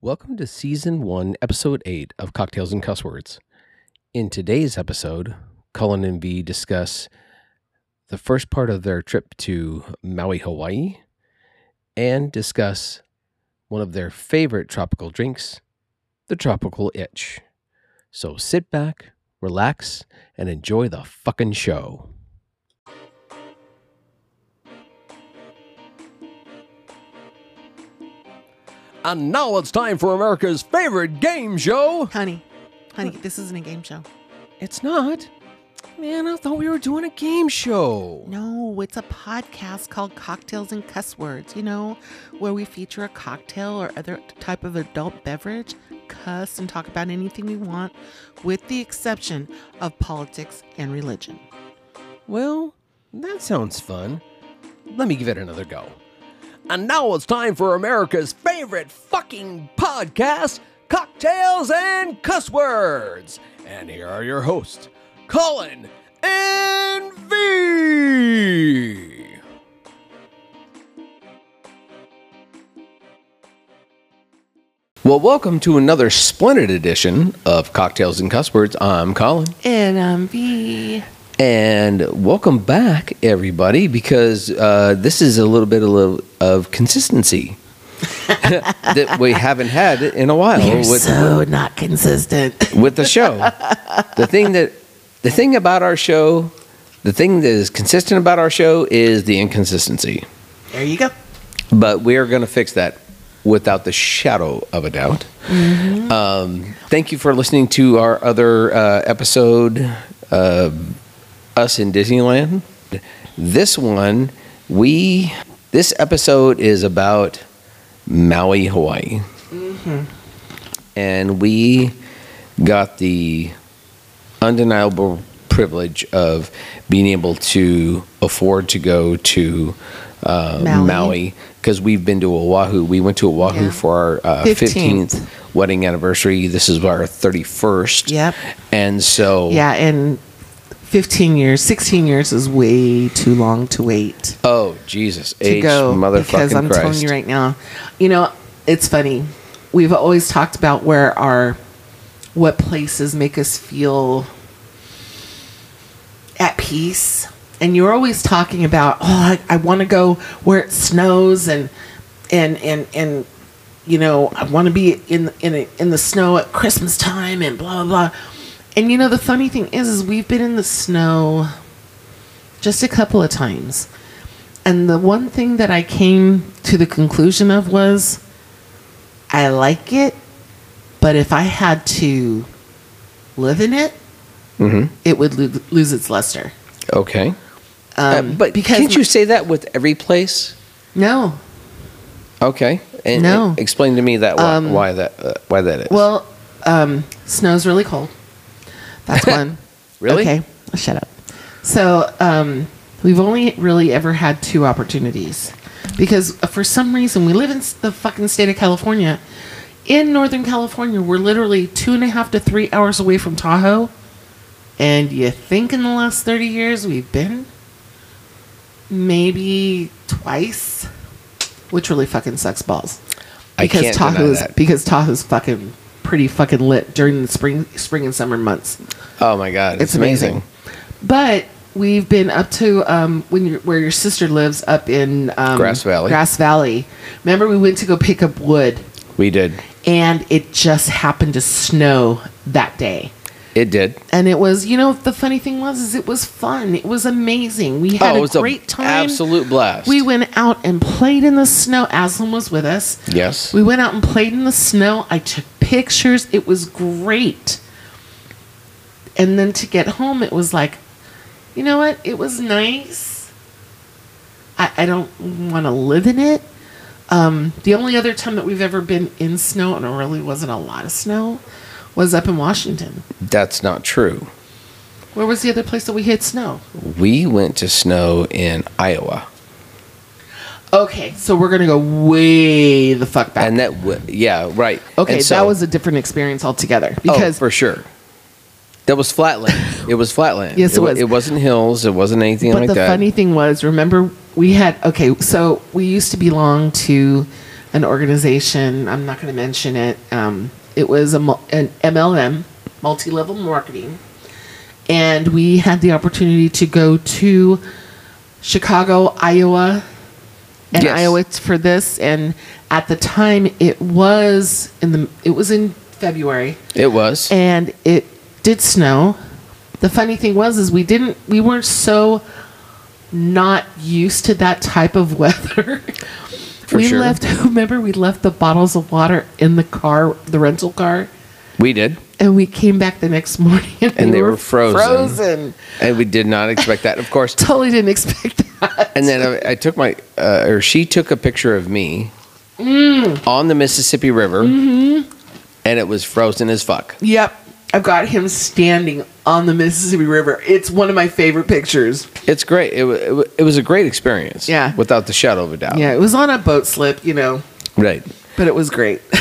Welcome to Season 1, Episode 8 of Cocktails and Cuss Words. In today's episode, Colin and V discuss the first part of their trip to Maui, Hawaii, and discuss one of their favorite tropical drinks, the Tropical Itch. So sit back, relax, and enjoy the fucking show. And now it's time for America's favorite game show. Honey, honey, this isn't a game show. It's not. Man, I thought we were doing a game show. No, it's a podcast called Cocktails and Cuss Words, you know, where we feature a cocktail or other type of adult beverage, cuss, and talk about anything we want, with the exception of politics and religion. Well, that sounds fun. Let me give it another go. And now it's time for America's favorite fucking podcast, Cocktails and Cuss Words. And here are your hosts, Colin and V. Well, welcome to another splendid edition of Cocktails and Cuss Words. I'm Colin. And I'm V. And welcome back, everybody, because uh, this is a little bit of, of consistency that we haven't had in a while You're with, so not consistent. with the show. the thing that the thing about our show, the thing that is consistent about our show is the inconsistency. There you go. But we are going to fix that without the shadow of a doubt. Um, thank you for listening to our other uh, episode, uh, Us in Disneyland. This one, we, this episode is about Maui, Hawaii. And we got the undeniable privilege of being able to afford to go to uh, Maui. Maui because we've been to Oahu. We went to Oahu Yeah. for our uh, 15th. 15th wedding anniversary. This is our 31st. Yep. And so, Yeah, and 15 years, 16 years is way too long to wait. oh, Jesus. to H go motherfucking because I'm Christ. telling you right now, you know, it's funny. We've always talked about where our what places make us feel at peace. And you're always talking about, oh, I, I want to go where it snows and and and and you know, I want to be in in in the snow at Christmas time and blah blah. blah. And you know, the funny thing is, is we've been in the snow just a couple of times. And the one thing that I came to the conclusion of was I like it, but if I had to live in it, Mm-hmm. it would lo- lose its luster. Okay. Um, Uh, but because can't you say that with every place? No. Okay. And, No. explain to me that why, Um, why that uh, why that is. Well, um, snow's really cold. That's one. Really? Okay, shut up. So um, we've only really ever had two opportunities because for some reason we live in the fucking state of California. In Northern California, we're literally two and a half to three hours away from Tahoe. And you think in the last 30 years we've been maybe twice, which really fucking sucks balls. I Because Tahoe's that. because Tahoe's fucking pretty fucking lit during the spring spring and summer months. oh my God, it's, It's amazing. But we've been up to um, when you where your sister lives up in um, Grass Valley. Grass Valley. Remember, we went to go pick up wood, We did. and it just happened to snow that day. It did. And it was, you know, the funny thing was, is it was fun. It was amazing. We had oh, a great a time. absolute blast. We went out and played in the snow. Aslan was with us. yes. We went out and played in the snow. I took pictures. It was great. And then to get home, it was like, you know what? It was nice. I, I don't want to live in it. Um, the only other time that we've ever been in snow, and it really wasn't a lot of snow, was up in Washington. That's not true. Where was the other place that we hit snow? We went to snow in Iowa, Okay, so we're gonna go way the fuck back. and that w- yeah right. okay, so- that was a different experience altogether oh, because for sure. That was flatland. it was flatland. Yes, it wa- was. It wasn't hills. It wasn't anything But like that. But the funny thing was, remember we had okay, so we used to belong to an organization. I'm not going to mention it. Um, it was a, an MLM, multi level marketing. And we had the opportunity to go to Chicago, Iowa, and Yes. Iowa for this. And at the time, it was in the it was in February It was. and it did snow. The funny thing was is we didn't we weren't so not used to that type of weather. For we sure. left remember we left the bottles of water in the car, the rental car, we did. and we came back the next morning and, And they were frozen. Frozen. And we did not expect that. Of course, Totally didn't expect that. And then I, I took my, uh, or she took a picture of me Mm. on the Mississippi River, Mm-hmm. and it was frozen as fuck. Yep. I've got him standing on the Mississippi River. It's one of my favorite pictures. It's great. It, it was a great experience. Yeah. Without the shadow of a doubt. Yeah, it was on a boat slip, you know, Right. but it was great.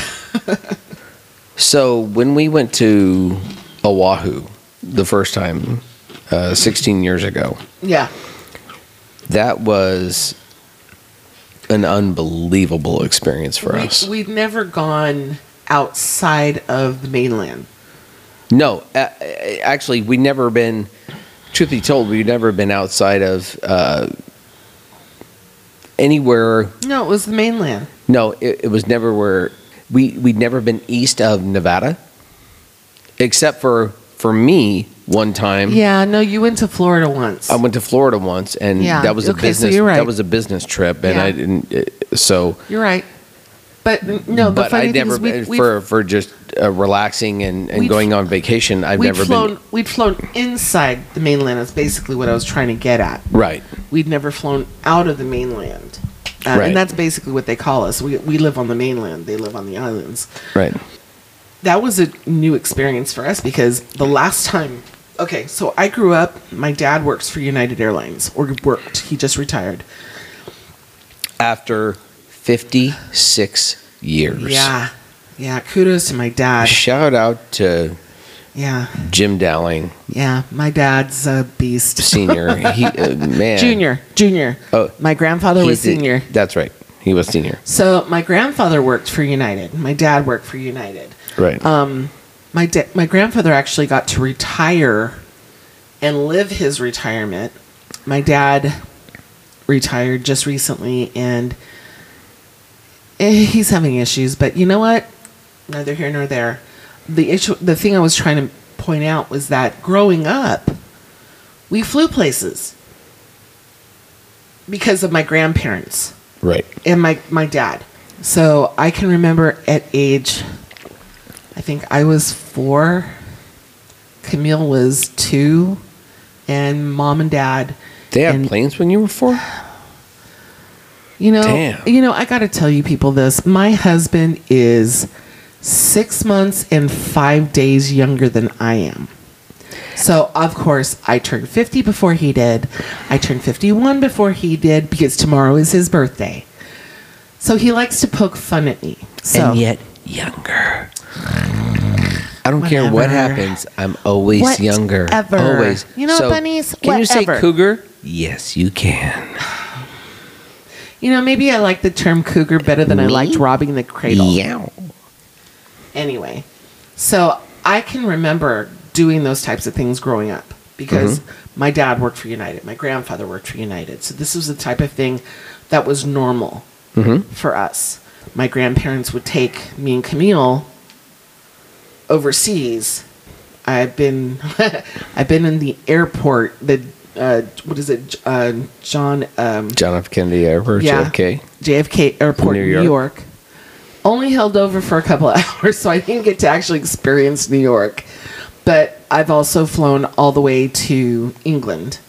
So when we went to Oahu the first time, uh, 16 years ago, yeah. That was an unbelievable experience for us. We, we'd never gone outside of the mainland. No, uh, actually, we never been. Truth be told, we've never been outside of uh, anywhere. No, it was the mainland. No, it, it was never where we we'd never been east of Nevada, except for for me one time. Yeah, no, you went to Florida once. I went to Florida once, and Yeah, that was a okay, business. you're right. That was a business trip, and Yeah. I didn't. Uh, so, You're right. But no, but I never is we, for for just uh, relaxing and, and going on vacation. I've never flown been we'd flown inside the mainland. That's basically what I was trying to get at. right. We'd never flown out of the mainland. Uh, Right. And that's basically what they call us. We, we live on the mainland. They live on the islands. Right. That was a new experience for us because the last time okay so i grew up my dad works for united airlines or worked he just retired. After fifty six years. yeah yeah kudos to my dad. Shout out to yeah. Jim Dowling. Yeah my dad's a beast. Senior. he uh, man. junior junior. Oh, my grandfather was senior. That's right. He was senior. so my grandfather worked for united. My dad worked for united Right. um, my da- my grandfather actually got to retire and live his retirement. My dad retired just recently, and eh, he's having issues. But you know what? Neither here nor there. The issue, the thing I was trying to point out was that growing up, we flew places because of my grandparents right. and my my dad. So I can remember at age, I think I was four, Camille was two, and mom and dad. They had and, planes when you were four? You know, Damn. you know, I got to tell you people this. My husband is six months and five days younger than I am. So of course I turned fifty before he did. I turned fifty-one before he did because tomorrow is his birthday. So he likes to poke fun at me. So and yet younger. I don't care what happens. I'm always younger. Whatever. Always. You know, bunnies, Can you say cougar? Yes, you can. You know, maybe I like the term cougar better than I liked robbing the cradle. Yeah. Anyway, so I can remember doing those types of things growing up because mm-hmm. my dad worked for United, my grandfather worked for United. So this was the type of thing that was normal mm-hmm. for us. My grandparents would take me and Camille overseas. I've been I've been in the airport. The uh, what is it? Uh, John um, John F. Kennedy Airport, Yeah. JFK. JFK Airport, New New York. York. Only held over for a couple of hours, so I didn't get to actually experience New York. But I've also flown all the way to England,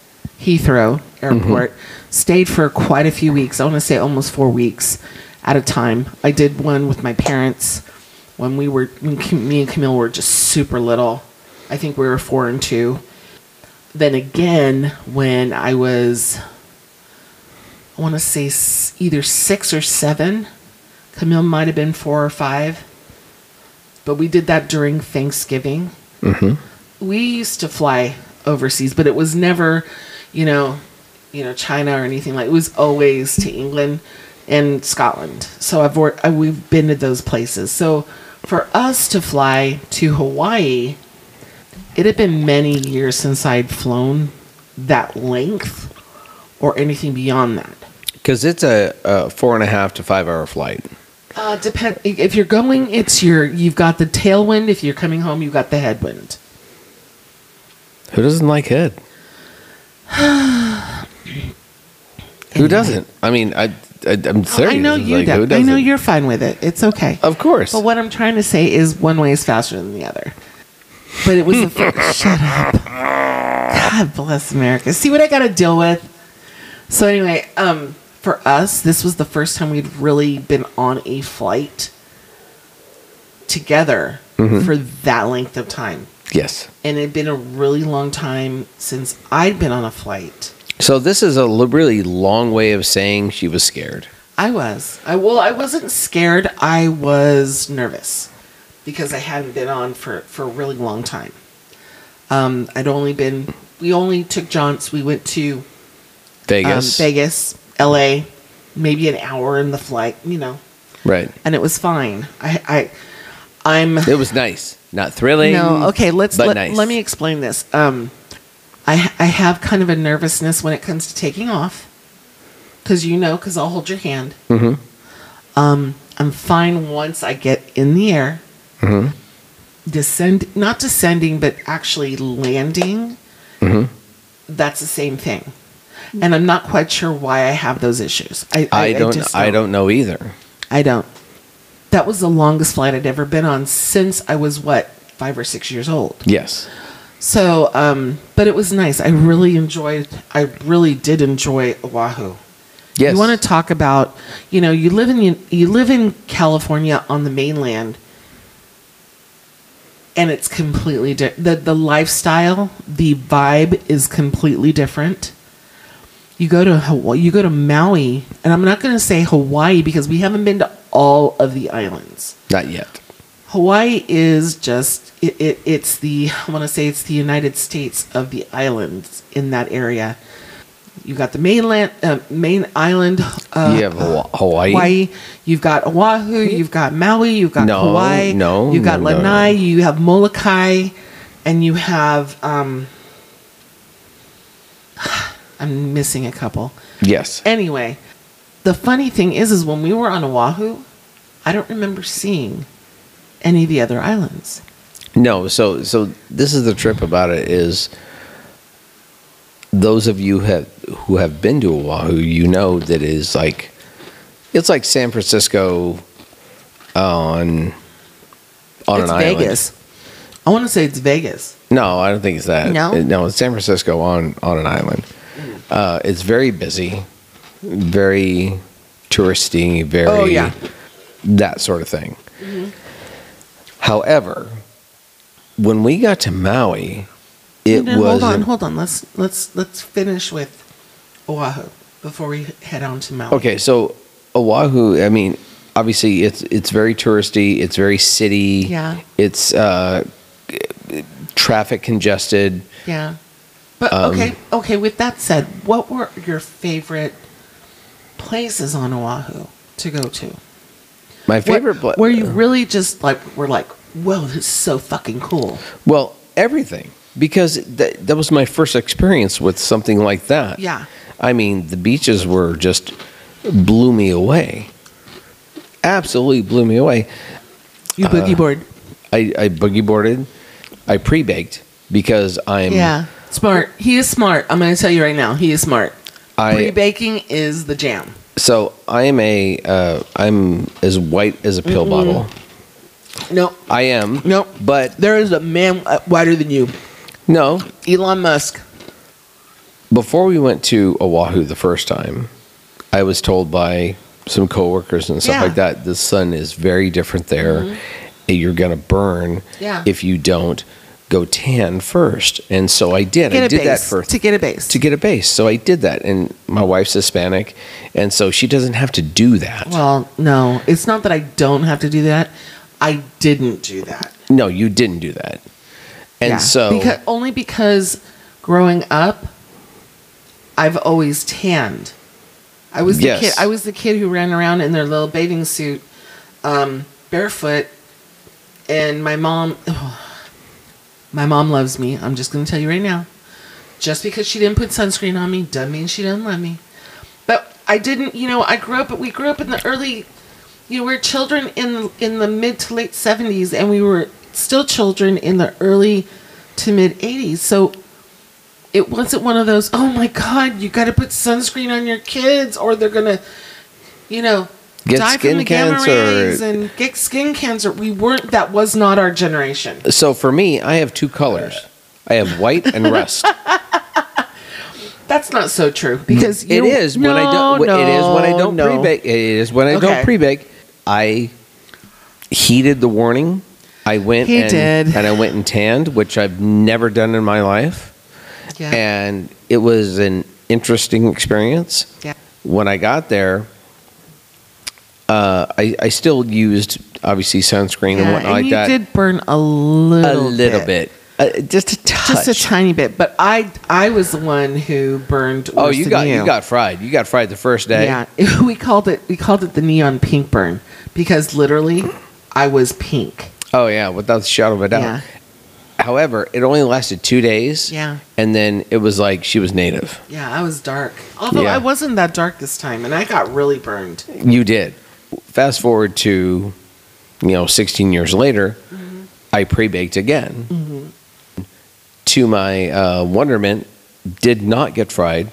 Heathrow Airport. Stayed for quite a few weeks. I want to say almost four weeks at a time. I did one with my parents when we were when me and Camille were just super little. I think we were four and two. Then again, when I was I want to say either six or seven. Camille might have been four or five. But we did that during Thanksgiving. Mm-hmm. We used to fly overseas, but it was never, you know, you know, China or anything like. It was always to England, and Scotland. So I've I, we've been to those places. So for us to fly to Hawaii, it had been many years since I'd flown that length or anything beyond that. Because it's a, a four and a half to five hour flight. Uh, depend if you're going, it's your you've got the tailwind. If you're coming home, you've got the headwind. Who doesn't like head? Who doesn't? I mean, I, I I'm serious. I know you. Like, I know you're fine with it. It's okay. Of course. But what I'm trying to say is one way is faster than the other. But it was the first. shut up. God bless America. See what I got to deal with. So anyway, um, for us, this was the first time we'd really been on a flight together Mm-hmm. for that length of time, yes. and it'd been a really long time since I'd been on a flight. So this is a really long way of saying she was scared. I was. I well, I wasn't scared. I was nervous because I hadn't been on for for a really long time. Um, I'd only been. We only took jaunts. We went to um, Vegas. Vegas, L.A. Maybe an hour in the flight, you know, Right. and it was fine. I, I, I'm. It was nice. Not thrilling. No, okay. Let's let, nice. let me explain this. Um, I I have kind of a nervousness when it comes to taking off, because you know, because I'll hold your hand. Mhm. Um, I'm fine once I get in the air. Mhm. Descend, not descending, but actually landing. Mhm. That's the same thing, and I'm not quite sure why I have those issues. I I don't. just I don't know either. I don't. That was the longest flight I'd ever been on since I was what five or six years old. Yes. So, um, but it was nice. I really enjoyed. I really did enjoy Oahu. Yes. You want to talk about? You know, you live in you live in California on the mainland, and it's completely di- the the lifestyle, the vibe is completely different. You go to Hawaii, you go to Maui, and I'm not going to say Hawaii because we haven't been to all of the islands. Not yet. Hawaii is just it, it it's the I want to say it's the United States of the islands in that area. You got the mainland, uh, main island. Uh, you have Hawaii. Hawaii. You've got Oahu. You've got Maui. You've got No, Hawaii. no, You've got no, no, Lanai. no. You have Molokai, and you have. Um, I'm missing a couple. Yes. Anyway, the funny thing is, is when we were on Oahu, I don't remember seeing any of the other islands. No, so so this is the trip about it is those of you have who have been to Oahu, you know that it is like it's like San Francisco on on it's an island. It's Vegas. I want to say it's Vegas. No, I don't think it's that. No? No, it's San Francisco on on an island. Uh, it's very busy, very touristy, very Oh, yeah. that sort of thing. However, when we got to Maui, it No, was hold on, hold on. Let's let's let's finish with Oahu before we head on to Maui. okay. So Oahu, I mean, obviously it's it's very touristy. It's very city. Yeah. It's uh, traffic congested. Yeah. But Um, okay, okay. With that said, what were your favorite places on Oahu to go to? My What- favorite. pla- where you really just like were like, whoa, this is so fucking cool. Well, everything because that that was my first experience with something like that. Yeah. I mean, the beaches were just blew me away. Absolutely blew me away. You Uh, boogie board. I, I boogie boarded. I pre baked because I'm Yeah. Smart. He is smart. I'm going to tell you right now. He is smart. Pre baking is the jam. so I am a uh, I'm as white as a pill bottle. No, I am. no. But There is a man uh, whiter than you. no, Elon Musk. before we went to Oahu the first time, I was told by some coworkers and stuff Yeah. Mm-hmm. like that the sun is very different there. You're gonna burn Yeah. if you don't go tan first. And so I did. I did that for to get a base. to get a base. So I did that, and my wife's Hispanic, and so she doesn't have to do that. well, no, it's not that I don't have to do that. I didn't do that. no, you didn't do that. And Yeah. so because only because growing up, I've always tanned. I was the Yes. kid. I was the kid who ran around in their little bathing suit, um, barefoot, and my mom. my mom loves me. I'm just going to tell you right now. Just because she didn't put sunscreen on me doesn't mean she doesn't love me. But I didn't. You know, I grew up. We grew up in the early. You know, we were children in the, in the mid to late 70s, and we were still children in the early to mid 80s. So it wasn't one of those oh my god you got to put sunscreen on your kids or they're gonna you know Get die skin from the gamma cancer. rays and get skin cancer we weren't that was not our generation So for me, I have two colors. I have white and rust. that's not so true because it you- is when I don't. No, it is when I don't no. pre-bake. It is when I don't pre-bake. I heeded the warning. I went He and, did. and I went and tanned, which I've never done in my life, yeah. and it was an interesting experience. yeah When I got there, uh, I, I still used obviously sunscreen and Yeah, whatnot and like you that. did burn a a little little bit, Uh, just a touch. just a tiny bit but i i was the one who burned oh, worse you than got you got fried. You got fried the first day. yeah we called it we called it the neon pink burn because literally i was pink Oh yeah, without a shadow of a doubt. Yeah. However, it only lasted two days. Yeah. And then it was like she was native. Yeah, I was dark. Although Yeah. I wasn't that dark this time, and I got really burned. You did. Fast forward to, you know, 16 years later, Mm-hmm. I pre-baked again. To my uh, wonderment, did not get fried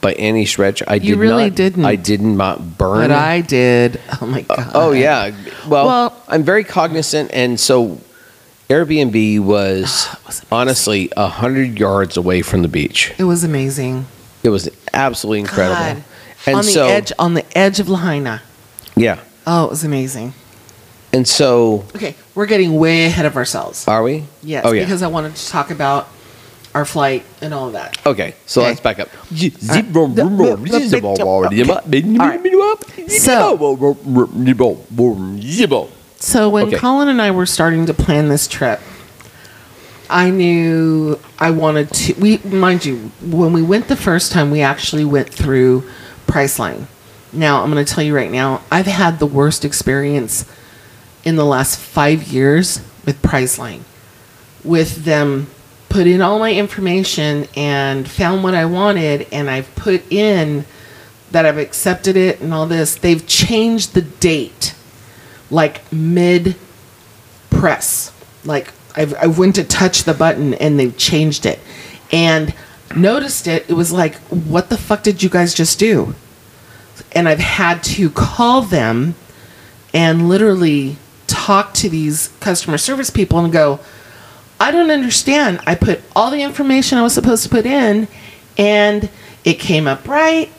by any stretch. I You did really not, didn't. I did not burn. But I did. Oh my uh, god. Oh yeah. Well, Well- I'm very cognizant, and so Airbnb was was honestly a hundred yards away from the beach. It was amazing. It was absolutely incredible. God. And on the so, edge, on the edge of Lahaina. yeah. Oh, it was amazing. And so, Okay, we're getting way ahead of ourselves. are we? Yes, Oh yeah. because I wanted to talk about our flight and all of that. okay. So Okay. let's back up. So when Okay. Colin and I were starting to plan this trip, I knew I wanted to. We mind you, when we went the first time, we actually went through Priceline. Now I'm going to tell you right now, I've had the worst experience in the last five years with Priceline. With them put in all my information and found what I wanted, and I've put in that I've accepted it and all this. They've changed the date like mid press. Like I've, I went to touch the button and they've changed it. And noticed it. It was like, what the fuck did you guys just do? And I've had to call them and literally talk to these customer service people and go, I don't understand. I put all the information I was supposed to put in and it came up right.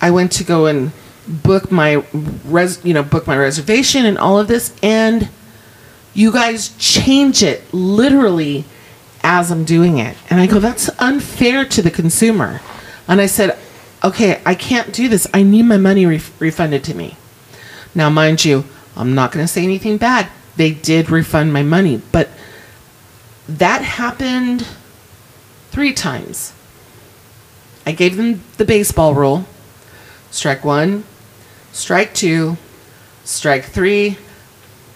I went to go and book my res, you know, book my reservation and all of this and you guys change it literally as I'm doing it. And I go, that's unfair to the consumer. And I said, okay, I can't do this. I need my money ref- refunded to me. Now, mind you, I'm not going to say anything bad. They did refund my money, but that happened three times. I gave them the baseball rule strike one, strike two, strike three,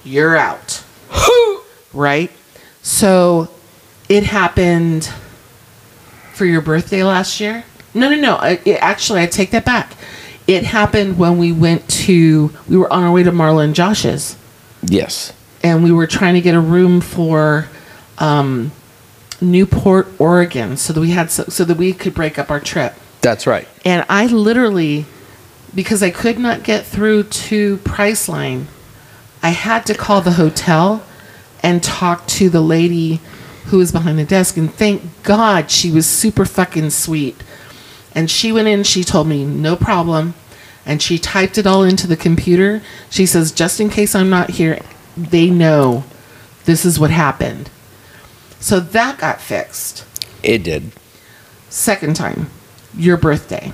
you're out. right? So it happened for your birthday last year. No, no, no. I, it, actually, I take that back. It happened when we went to, we were on our way to Marla and Josh's Yes. and we were trying to get a room for um, Newport, Oregon, so that we had so, so that we could break up our trip. That's right. And I literally, because I could not get through to Priceline, I had to call the hotel and talk to the lady who was behind the desk. And thank God she was super fucking sweet. And she went in, she told me, no problem. And she typed it all into the computer. She says, just in case I'm not here, they know this is what happened. So that got fixed. It did. Second time, your birthday.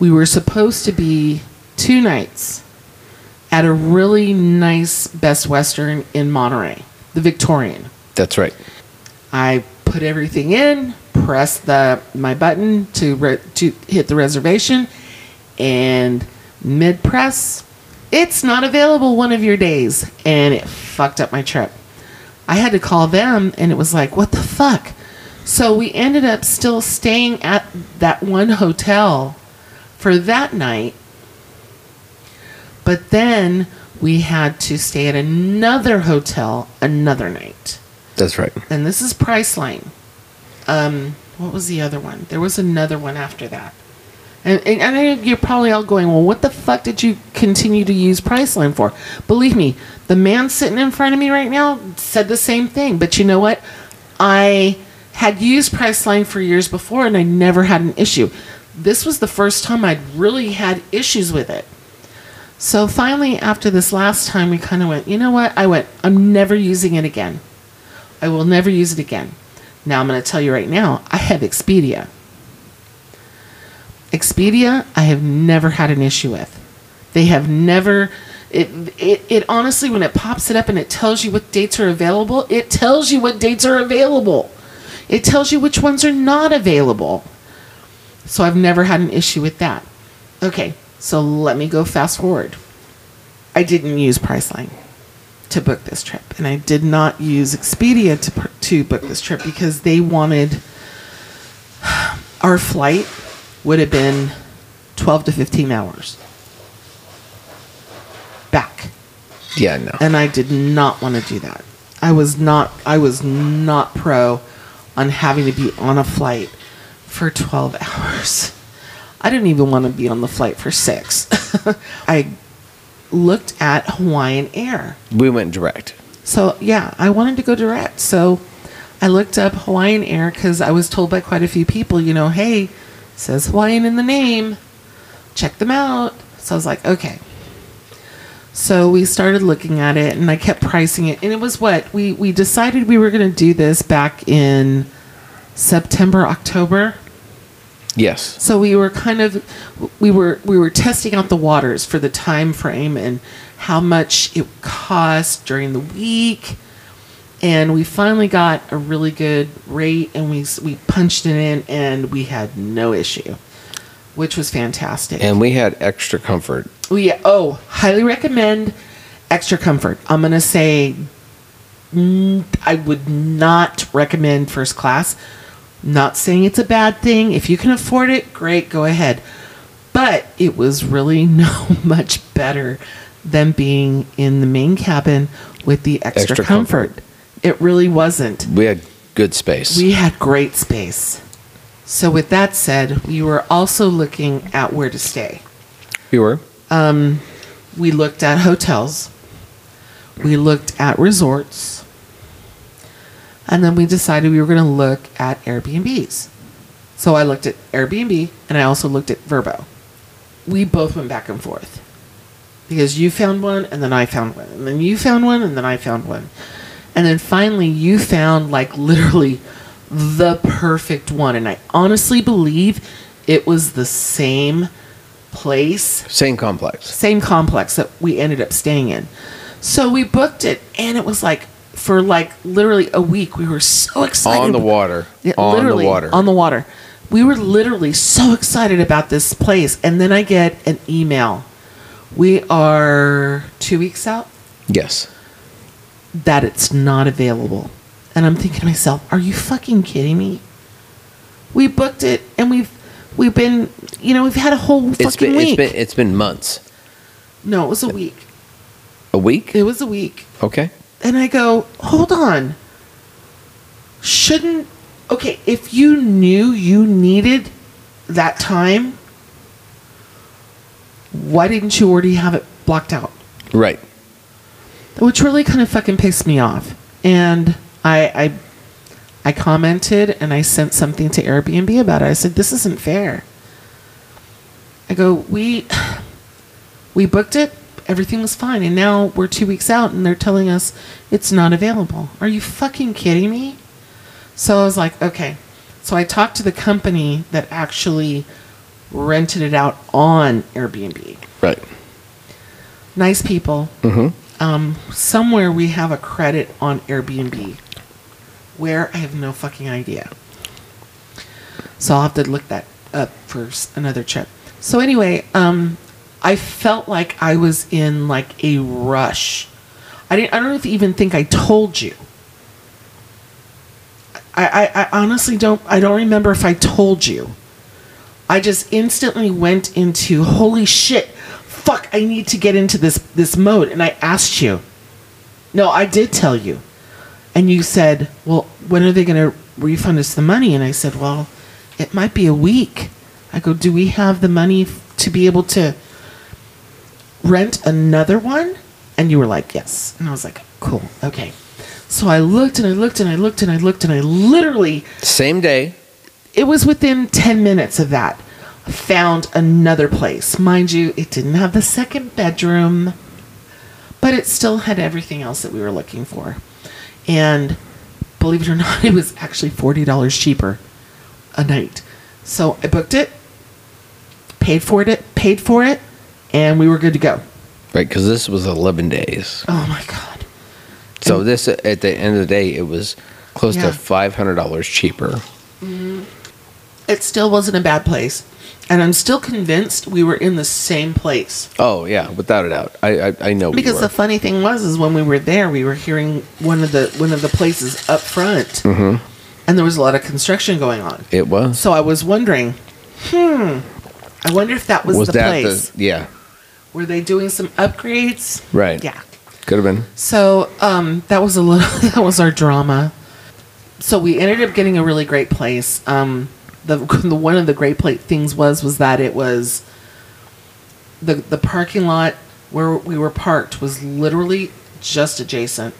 We were supposed to be two nights at a really nice Best Western in Monterey, the Victorian. That's right. I put everything in, pressed the my button to re- to hit the reservation, and mid press, it's not available one of your days. And it fucked up my trip. I had to call them and it was like, what the fuck? So we ended up still staying at that one hotel for that night. But then we had to stay at another hotel another night. That's right. And this is Priceline. Um, what was the other one? There was another one after that. And, and, and I know you're probably all going, well, what the fuck did you continue to use Priceline for? Believe me, the man sitting in front of me right now said the same thing. But you know what? I had used Priceline for years before and I never had an issue. This was the first time I'd really had issues with it. So finally, after this last time, we kind of went, you know what? I went, I'm never using it again. I will never use it again. Now I'm going to tell you right now, I have Expedia. Expedia, I have never had an issue with. They have never. It, it, it honestly, when it pops it up and it tells you what dates are available, it tells you what dates are available. It tells you which ones are not available. So I've never had an issue with that. Okay, so let me go fast forward. I didn't use Priceline to book this trip, and I did not use Expedia to to book this trip because they wanted our flight would have been 12 to 15 hours back Yeah, no. and I did not want to do that. I was not I was not pro on having to be on a flight for 12 hours. I didn't even want to be on the flight for 6. I looked at Hawaiian Air. we went direct. So, yeah, I wanted to go direct. So, I looked up Hawaiian Air cuz I was told by quite a few people, you know, hey, says Hawaiian in the name. Check them out. So I was like, okay. So we started looking at it and I kept pricing it. And it was what? We we decided we were going to do this back in September, October. Yes. So we were kind of we were we were testing out the waters for the time frame and how much it cost during the week. And we finally got a really good rate and we we punched it in and we had no issue, which was fantastic. And we had extra comfort. We oh, highly recommend extra comfort. I'm gonna say mm, I would not recommend first class. Not saying it's a bad thing. If you can afford it, great, go ahead. But it was really no much better than being in the main cabin with the extra, Extra comfort. comfort. It really wasn't. We had good space. We had great space. So with that said, we were also looking at where to stay we were. Um, we looked at hotels, we looked at resorts, and then we decided we were going to look at Airbnbs. So I looked at Airbnb and I also looked at Vrbo. We both went back and forth because you found one and then I found one, and then you found one and then I found one. And then finally, you found like literally the perfect one. And I honestly believe it was the same place Same complex. same complex that we ended up staying in. So we booked it, and it was like for like literally a week. We were so excited On the water. Yeah, on the literally, water. On the water. We were literally so excited about this place, and then I get an email. We are two weeks out yes. that it's not available, and I'm thinking to myself, "Are you fucking kidding me?" We booked it, and we've we've been, you know, we've had a whole fucking It's been week. it's been it's been months. no, it was a week. A week? It was a week. Okay. And I go, hold on. Shouldn't, okay, if you knew you needed that time, why didn't you already have it blocked out? Right. Which really kind of fucking pissed me off. And I, I, I commented and I sent something to Airbnb about it. I said, this isn't fair. I go, we, we booked it. Everything was fine. And now we're two weeks out and they're telling us it's not available. Are you fucking kidding me? So I was like, okay. So I talked to the company that actually rented it out on Airbnb. Right. Nice people. Mm-hmm. Um, somewhere we have a credit on Airbnb. Where I have no fucking idea. So I'll have to look that up for another trip. So anyway, um, I felt like I was in like a rush. I didn't. I don't even think I told you. I, I, I honestly don't. I don't remember if I told you. I just instantly went into holy shit, fuck! I need to get into this this mode, and I asked you. No, I did tell you, and you said, "Well, when are they going to refund us the money?" And I said, "Well, it might be a week." I go, "Do we have the money f- to be able to rent another one?" And you were like, "Yes," and I was like, "Cool, okay." So I looked and I looked and I looked and I looked and I literally Same day. it was within 10 minutes of that found another place mind you it didn't have the second bedroom but it still had everything else that we were looking for and believe it or not it was actually $40 cheaper a night so i booked it paid for it paid for it and we were good to go Right, because this was 11 days. oh my god So this, at the end of the day, it was close Yeah. to $500 cheaper. Mm-hmm. it still wasn't a bad place and i'm still convinced we were in the same place Oh, yeah, without a doubt. I, I, I know we because were. the funny thing was is when we were there we were hearing one of the one of the places up front and there was a lot of construction going on it was. so i was wondering hmm i wonder if that was, Was the that place the. Yeah, were they doing some upgrades right. yeah Could have been. so um, that was a little that was our drama. So we ended up getting a really great place. Um, the, the one of the great pla things was was that it was the the parking lot where we were parked was literally just adjacent.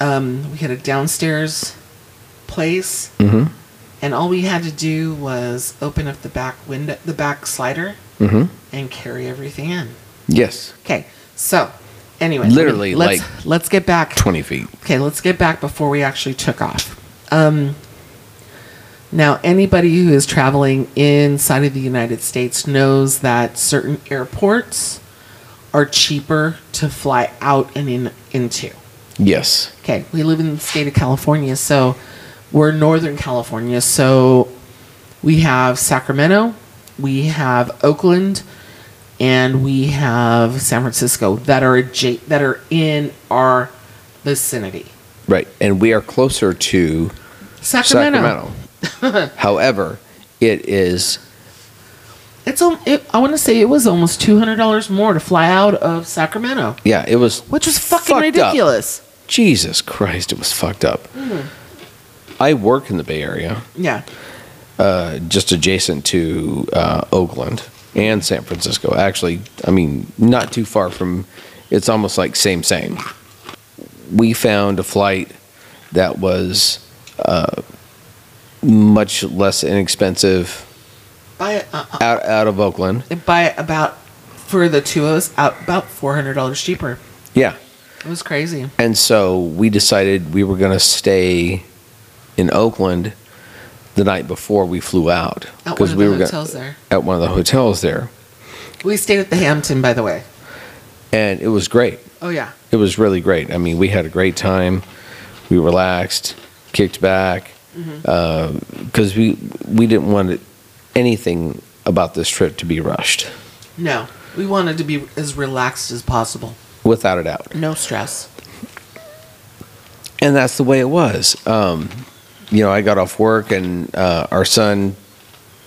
Um, we had a downstairs place, Mm-hmm. and all we had to do was open up the back window, the back slider, Mm-hmm. and carry everything in. Yes. Okay, so anyway, let Literally, let's like, let's get back. 20 feet. Okay, let's get back before we actually took off. Um, now, anybody who is traveling inside of the United States knows that certain airports are cheaper to fly out and in into. Yes. Okay, we live in the state of California, so we're Northern California, so we have Sacramento, we have Oakland, and we have San Francisco that are adja- that are in our vicinity. Right. And we are closer to Sacramento. Sacramento. However, it is It's al- it, I want to say it was almost two hundred dollars more to fly out of Sacramento, yeah, it was which was fucking fucked up. ridiculous. Jesus Christ, it was fucked up. Hmm. I work in the Bay Area, Yeah, uh, just adjacent to uh, Oakland and San Francisco. Actually, I mean, not too far from. It's almost like same same. We found a flight that was uh, much less inexpensive by uh, uh, out out of Oakland. by about for the two of us out about four hundred dollars cheaper. Yeah, It was crazy. And so we decided we were going to stay in Oakland the night before we flew out At one of we the were gonna- hotels there. at one of the hotels there, We stayed at the Hampton, by the way. and it was great. Oh yeah, It was really great. I mean, we had a great time. We relaxed, kicked back, Mm-hmm. because we we didn't want it, anything about this trip to be rushed, no, we wanted to be as relaxed as possible. without a doubt. No stress. and that's the way it was. Um, you know, I got off work, and uh, our son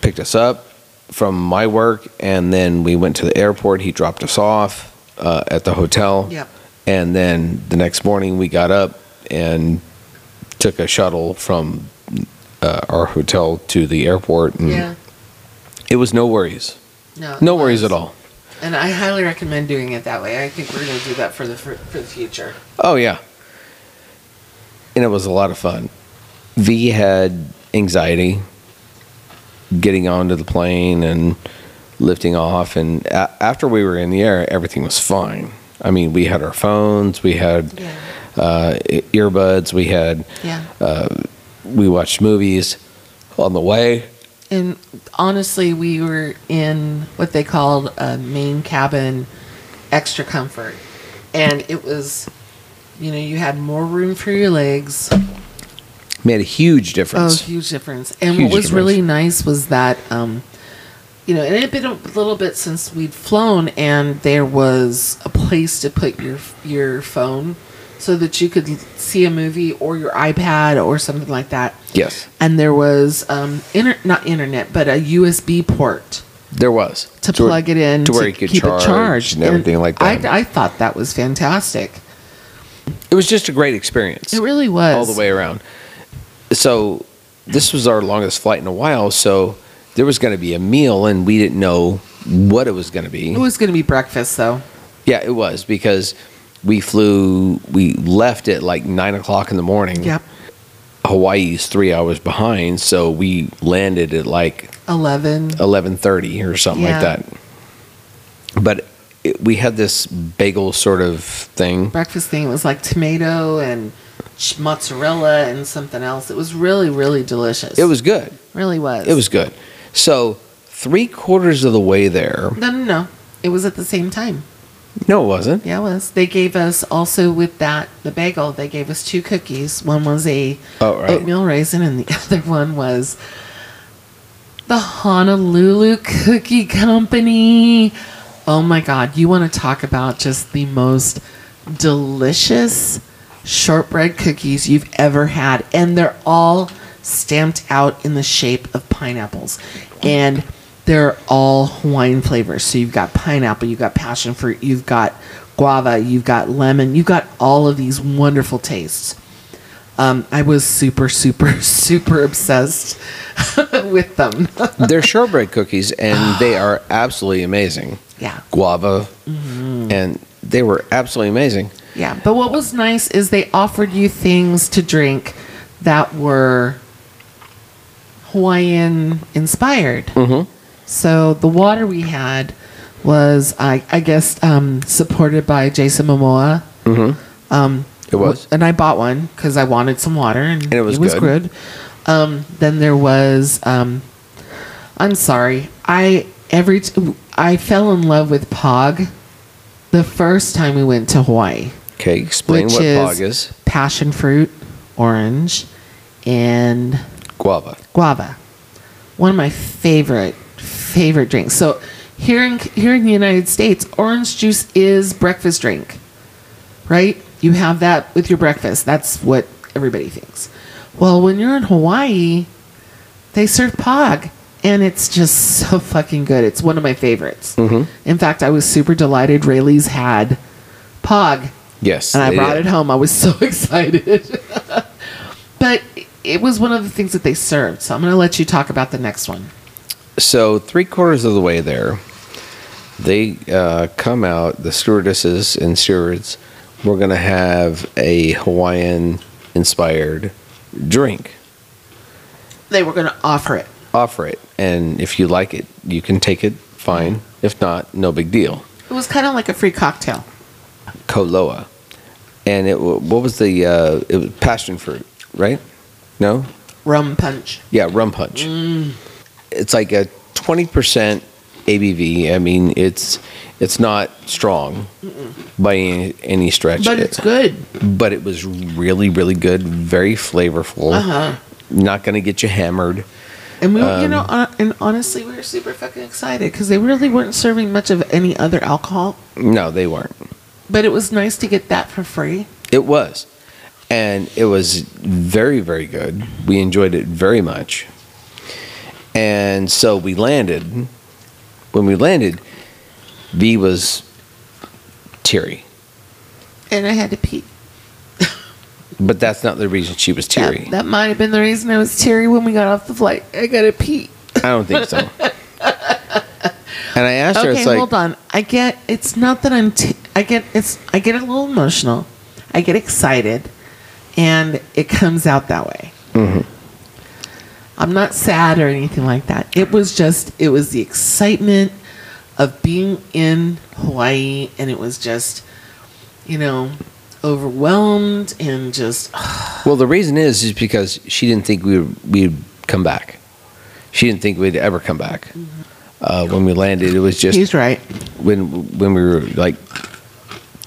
picked us up from my work, and then we went to the airport. He dropped us off uh, at the hotel. Yep. And then the next morning, we got up and took a shuttle from uh, our hotel to the airport, and Yeah. it was no worries, No. no worries was. at all. And I highly recommend doing it that way. I think we're going to do that for the for, for the future. Oh yeah. And it was a lot of fun. V had anxiety getting onto the plane and lifting off and a- after we were in the air everything was fine. I mean, we had our phones, we had Yeah. uh, earbuds, we had Yeah. We watched movies on the way. And honestly, we were in what they called a main cabin extra comfort. And it was, you know, you had more room for your legs. Made a huge difference. Oh, huge difference. And Huge what was difference. really nice was that um, you know, and it had been a little bit since we'd flown, and there was a place to put your your phone so that you could see a movie or your iPad or something like that. Yes, And there was um, inter- not internet, but a USB port there was to plug it in to where you could keep charge it charged and everything like that. I, I thought that was fantastic. it was just a great experience. It really was all the way around. So this was our longest flight in a while. So there was going to be a meal, and we didn't know what it was going to be. It was going to be breakfast, though. yeah, it was because we flew. We left at like nine o'clock in the morning. Yep, Hawaii's three hours behind, so we landed at like eleven. eleven thirty or something Yeah. like that. But it, we had this bagel sort of thing. breakfast thing. It was like tomato and mozzarella and something else. It was really, really delicious. It was good. really was. It was good. So three quarters of the way there. no, no, no. It was at the same time. No, it wasn't. Yeah, it was. They gave us also with that the bagel. They gave us two cookies. One was a Oh, right. oatmeal raisin, and the other one was the Honolulu Cookie Company. Oh my God! You want to talk about just the most delicious shortbread cookies you've ever had, and they're all stamped out in the shape of pineapples, and they're all Hawaiian flavors. So you've got pineapple, you've got passion fruit, you've got guava, you've got lemon, you've got all of these wonderful tastes. Um, I was super, super, super obsessed with them. They're shortbread cookies, and they are absolutely amazing. yeah. Guava, Mm-hmm. and they were absolutely amazing. Yeah, but what was nice is they offered you things to drink that were Hawaiian inspired. Mm-hmm. So the water we had was, I, I guess, um, supported by Jason Momoa. Mm-hmm. Um, It was. and I bought one because I wanted some water, and, And it was good. good. Um, then there was, um, I'm sorry, I every t- I fell in love with Pog the first time we went to Hawaii. Okay, explain what is- pog is. Passion fruit, orange, and Guava. guava. One of my favorite favorite drinks. So here in here in the United States, orange juice is breakfast drink. Right? You have that with your breakfast. That's what everybody thinks. Well, when you're in Hawaii, they serve pog and it's just so fucking good. It's one of my favorites. Mhm. In fact, I was super delighted Raley's had pog Yes. and I brought did. it home. I was so excited. but it was one of the things that they served. So I'm going to let you talk about the next one. So three quarters of the way there, they uh, come out. The stewardesses and stewards. We're gonna have a Hawaiian inspired drink. They were going to offer it. Offer it, and if you like it, you can take it. Fine. If not, no big deal. It was kind of like a free cocktail. Koloa, and it what was the uh, it was passion fruit, right? No, Rum punch. yeah, rum punch. Mm. It's like a twenty percent ABV. I mean, it's it's not strong by any, any stretch, But it's good. but it was really really good, very flavorful. Uh huh. Not going to get you hammered. And we, were, you Um, know, uh, and honestly, we were super fucking excited because they really weren't serving much of any other alcohol. No, they weren't. But it was nice to get that for free. It was. And it was very, very good. We enjoyed it very much. And so we landed. When we landed, V was teary. And I had to pee. But that's not the reason she was teary. That, that might have been the reason I was teary when we got off the flight. I got to pee. I don't think so. and I asked her, okay, it's like, hold on. I get it's not that I'm. T- I get it's. I get a little emotional. I get excited, and it comes out that way. Mm-hmm. I'm not sad or anything like that. It was just. It was the excitement of being in Hawaii, and it was just, you know, overwhelmed and just. well, the reason is, is because she didn't think we would, we'd come back. She didn't think we'd ever come back. Uh, when we landed, it was just He's right. when when we were like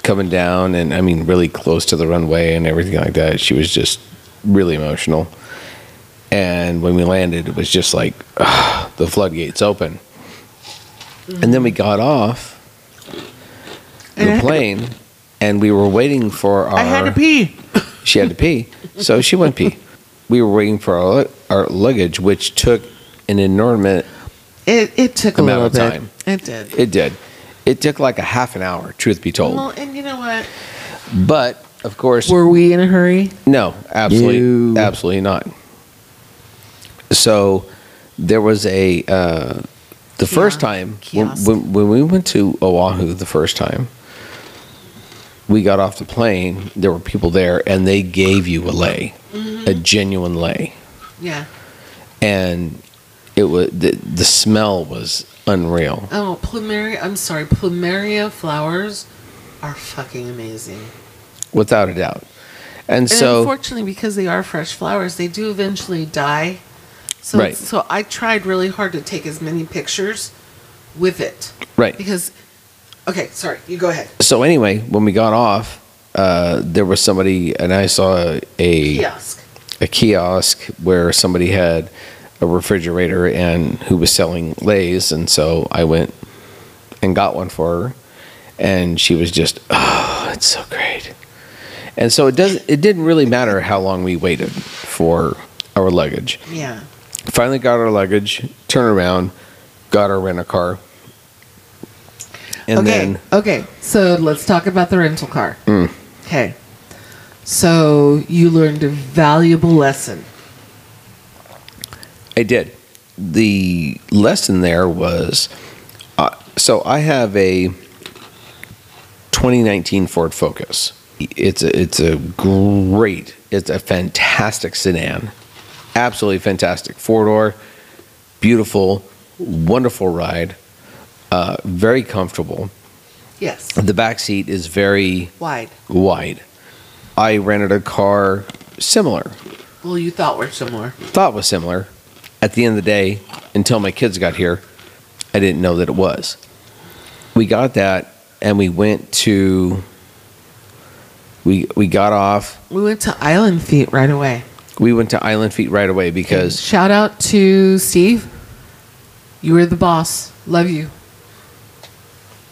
coming down and I mean really close to the runway and everything like that, she was just really emotional. And when we landed, it was just like the floodgates open. And then we got off the plane, and we were waiting for our. I had to pee. She had to pee, so she went pee. We were waiting for our, our luggage, which took an enormous. It it took a Amount little of bit. time. It did. It did. It took like a half an hour, truth be told. well, and you know what? But of course, Were we in a hurry? no, absolutely, No. absolutely not. So there was a uh, the first time when, when when we went to Oahu the first time. We got off the plane. There were people there, and they gave you a lei, a genuine lei. Yeah. and it was the, the smell was unreal. Oh, plumeria. I'm sorry. Plumeria flowers are fucking amazing. without a doubt. And, And so unfortunately, because they are fresh flowers, they do eventually die. So, Right. so I tried really hard to take as many pictures with it. right. Because, okay, sorry, you go ahead. So anyway, when we got off, uh, there was somebody, and I saw a Kiosk. a kiosk where somebody had a refrigerator and who was selling leis, and so I went and got one for her, and she was just, oh, it's so great. And so it does. It didn't really matter how long we waited for our luggage. Yeah. Finally got our luggage, turned around, got our rental car. And okay. then, okay. So let's talk about the rental car. Mm. Okay. So you learned a valuable lesson. I did. The lesson there was uh, so I have a 2019 Ford Focus. It's a, it's a great, it's a fantastic sedan. Absolutely fantastic. Four door, beautiful, wonderful ride, uh, very comfortable. Yes. The back seat is very Wide. wide. I rented a car similar, Well, you thought were similar. thought was similar. At the end of the day, until my kids got here, I didn't know that it was. We got that and we went to we we got off. We went to Island Feet right away. We went to Island Feet right away because Shout out to Steve. You were the boss. Love you.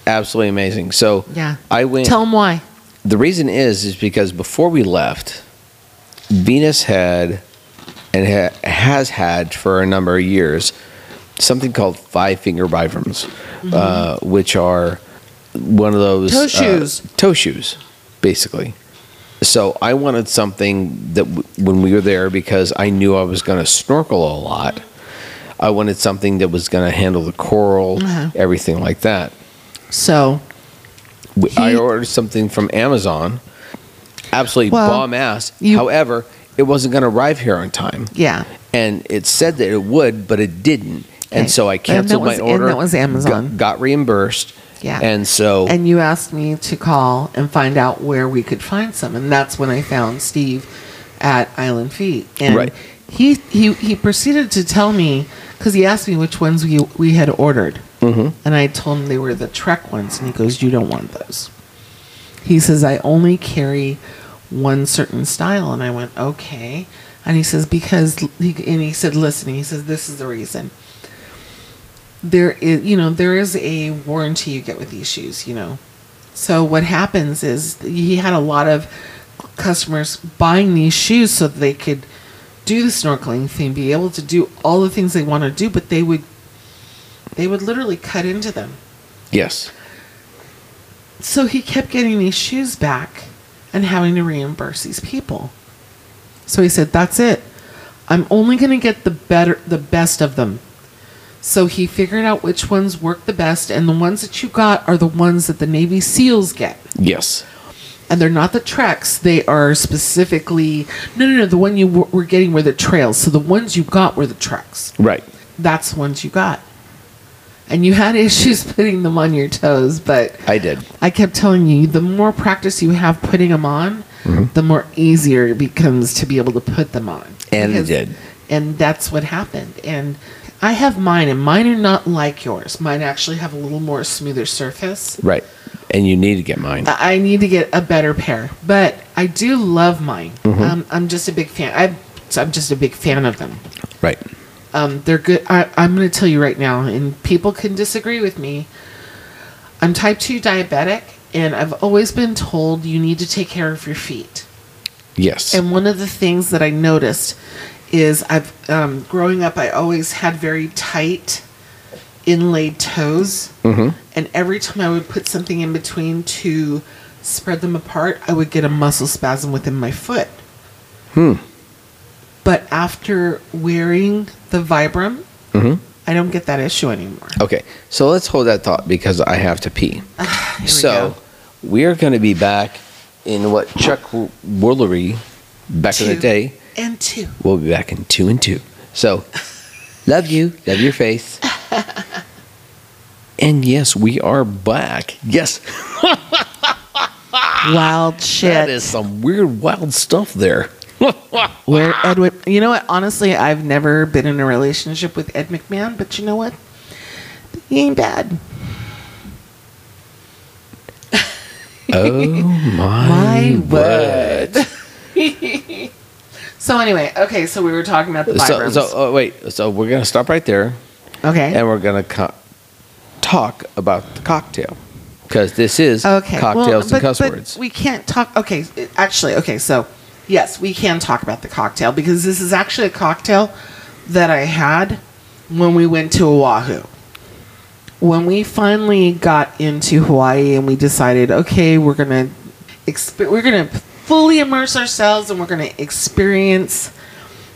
absolutely amazing. So Yeah. I went Tell him why. the reason is is because before we left, Venus had and ha- has had for a number of years something called five finger Vibrams, uh, which are one of those Toe uh, shoes. toe shoes, basically. So I wanted something that w- when we were there, because I knew I was going to snorkel a lot, I wanted something that was going to handle the coral, Uh-huh. everything like that. So, W- I He- ordered something from Amazon, absolutely Well, bomb ass. you- However, it wasn't going to arrive here on time, yeah. and it said that it would, but it didn't. Okay. And so I And canceled was- my and order. that was Amazon. Got, got reimbursed. Yeah. And so And you asked me to call and find out where we could find some, and that's when I found Steve at Island Feet. And Right. he he he proceeded to tell me because he asked me which ones we we had ordered, Mhm. and I told him they were the Trek ones, and he goes, "You don't want those." He says, "I only carry one certain style," and I went, "Okay." And he says, "Because," he, and he said, "Listen," he says, "This is the reason." There is you know there is a warranty you get with these shoes you know. So what happens is he had a lot of customers buying these shoes so that they could do the snorkeling thing be able to do all the things they want to do but they would they would literally cut into them. Yes, so he kept getting these shoes back and having to reimburse these people. So he said that's it. I'm only going to get the better the best of them so he figured out which ones work the best, and the ones that you got are the ones that the Navy SEALs get. yes, And they're not the Treks; they are specifically no, no, no. The one you w- were getting were the trails. So the ones you got were the Treks. right. That's the ones you got. And you had issues putting them on your toes, but I did. I kept telling you, the more practice you have putting them on, mm-hmm. the more easier it becomes to be able to put them on. And it Because- did. And that's what happened. And I have mine, and mine are not like yours. Mine actually have a little more smoother surface. Right. And you need to get mine. I I need to get a better pair, but I do love mine. Mm-hmm. Um, I'm just a big fan. I'm, I'm just a big fan of them. right. Um, they're good. I, I'm going to tell you right now, and people can disagree with me. I'm type 2 diabetic, and I've always been told you need to take care of your feet. Yes. And one of the things that I noticed is I've um, growing up, I always had very tight inlaid toes, Mm-hmm. and every time I would put something in between to spread them apart, I would get a muscle spasm within my foot. Hmm. But after wearing the Vibram, Mhm. I don't get that issue anymore. Okay, so let's hold that thought because I have to pee. We so we are going to be back in what Chuck Woolery back in the day. And two. We'll be back in two and two. So love you, love your face. and yes, we are back. Yes, Wild shit. that is some weird, wild stuff there. Where Edward, you know what? Honestly, I've never been in a relationship with Ed McMahon, but you know what? He ain't bad. oh my, My word. So anyway, okay, so we were talking about the So, Vibrams. so oh, wait. So we're gonna stop right there, okay. and we're gonna co- talk about the cocktail because this is Okay. cocktails well, and but, cuss but words. We can't talk. Okay, actually, okay. So, yes, we can talk about the cocktail because this is actually a cocktail that I had when we went to Oahu. When we finally got into Hawaii and we decided, okay, we're gonna exp- we're gonna fully immerse ourselves and we're gonna experience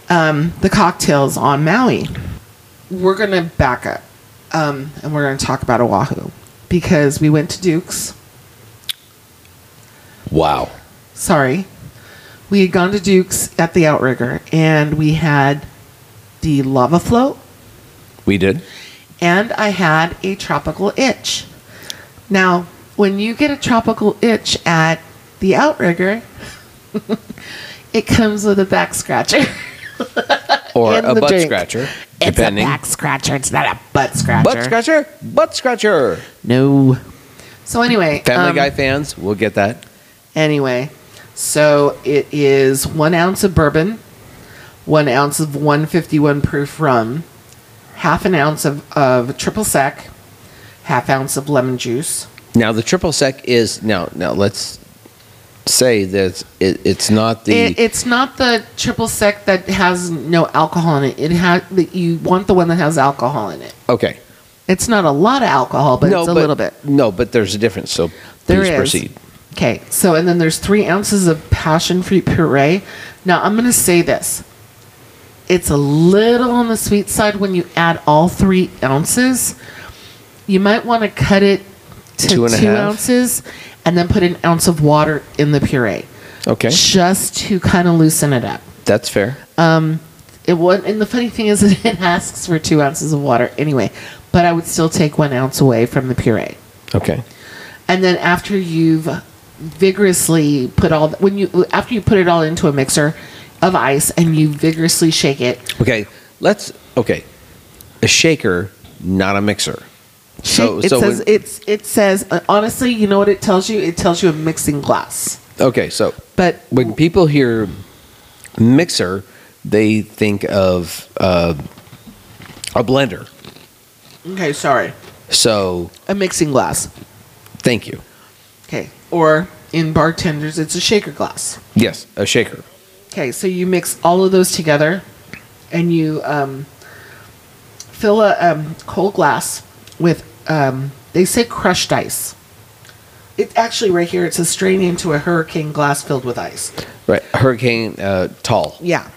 um, the cocktails on Maui. We're gonna back up um, and we're gonna talk about Oahu because we went to Duke's. wow. sorry, we had gone to Duke's at the Outrigger and we had the lava flow We did. and I had a tropical itch. Now, when you get a tropical itch at the Outrigger, it comes with a back scratcher. Or And a butt drink. scratcher, It's depending. a back scratcher. It's not a butt scratcher. butt scratcher, butt scratcher. No. So anyway, Family um, Guy fans will get that. Anyway, so it is one ounce of bourbon, one ounce of 151 proof rum, half an ounce of, of triple sec, half ounce of lemon juice. Now the triple sec is now. Now let's say that it, it's not the It, it's not the triple sec that has no alcohol in it. It has that you want the one that has alcohol in it. okay. It's not a lot of alcohol, but it's a little bit. No, but there's a difference. So There please is. proceed. Okay, so and then there's three ounces of passion fruit puree. Now I'm gonna say this. It's a little on the sweet side when you add all three ounces. You might want to cut it to Two two, a half. And then put an ounce of water in the puree. Okay, Just to kind of loosen it up. that's fair. Um, It was, and the funny thing is, that it asks for two ounces of water anyway. But I would still take one ounce away from the puree. Okay. and then after you've vigorously put all when you after you put it all into a mixer of ice and you vigorously shake it Okay. Let's. Okay. A shaker, not a mixer. So it so says when- it's it says uh, honestly you know what it tells you it tells you a mixing glass okay. So but when people hear mixer, they think of uh, a blender. okay sorry So a mixing glass thank you. okay or in bartenders it's a shaker glass Yes, a shaker. Okay, so you mix all of those together, and you um, fill a um, cold glass with. Um, they say crushed ice. It actually right here it says strain into a hurricane glass filled with ice. Right. Hurricane uh, tall. Yeah.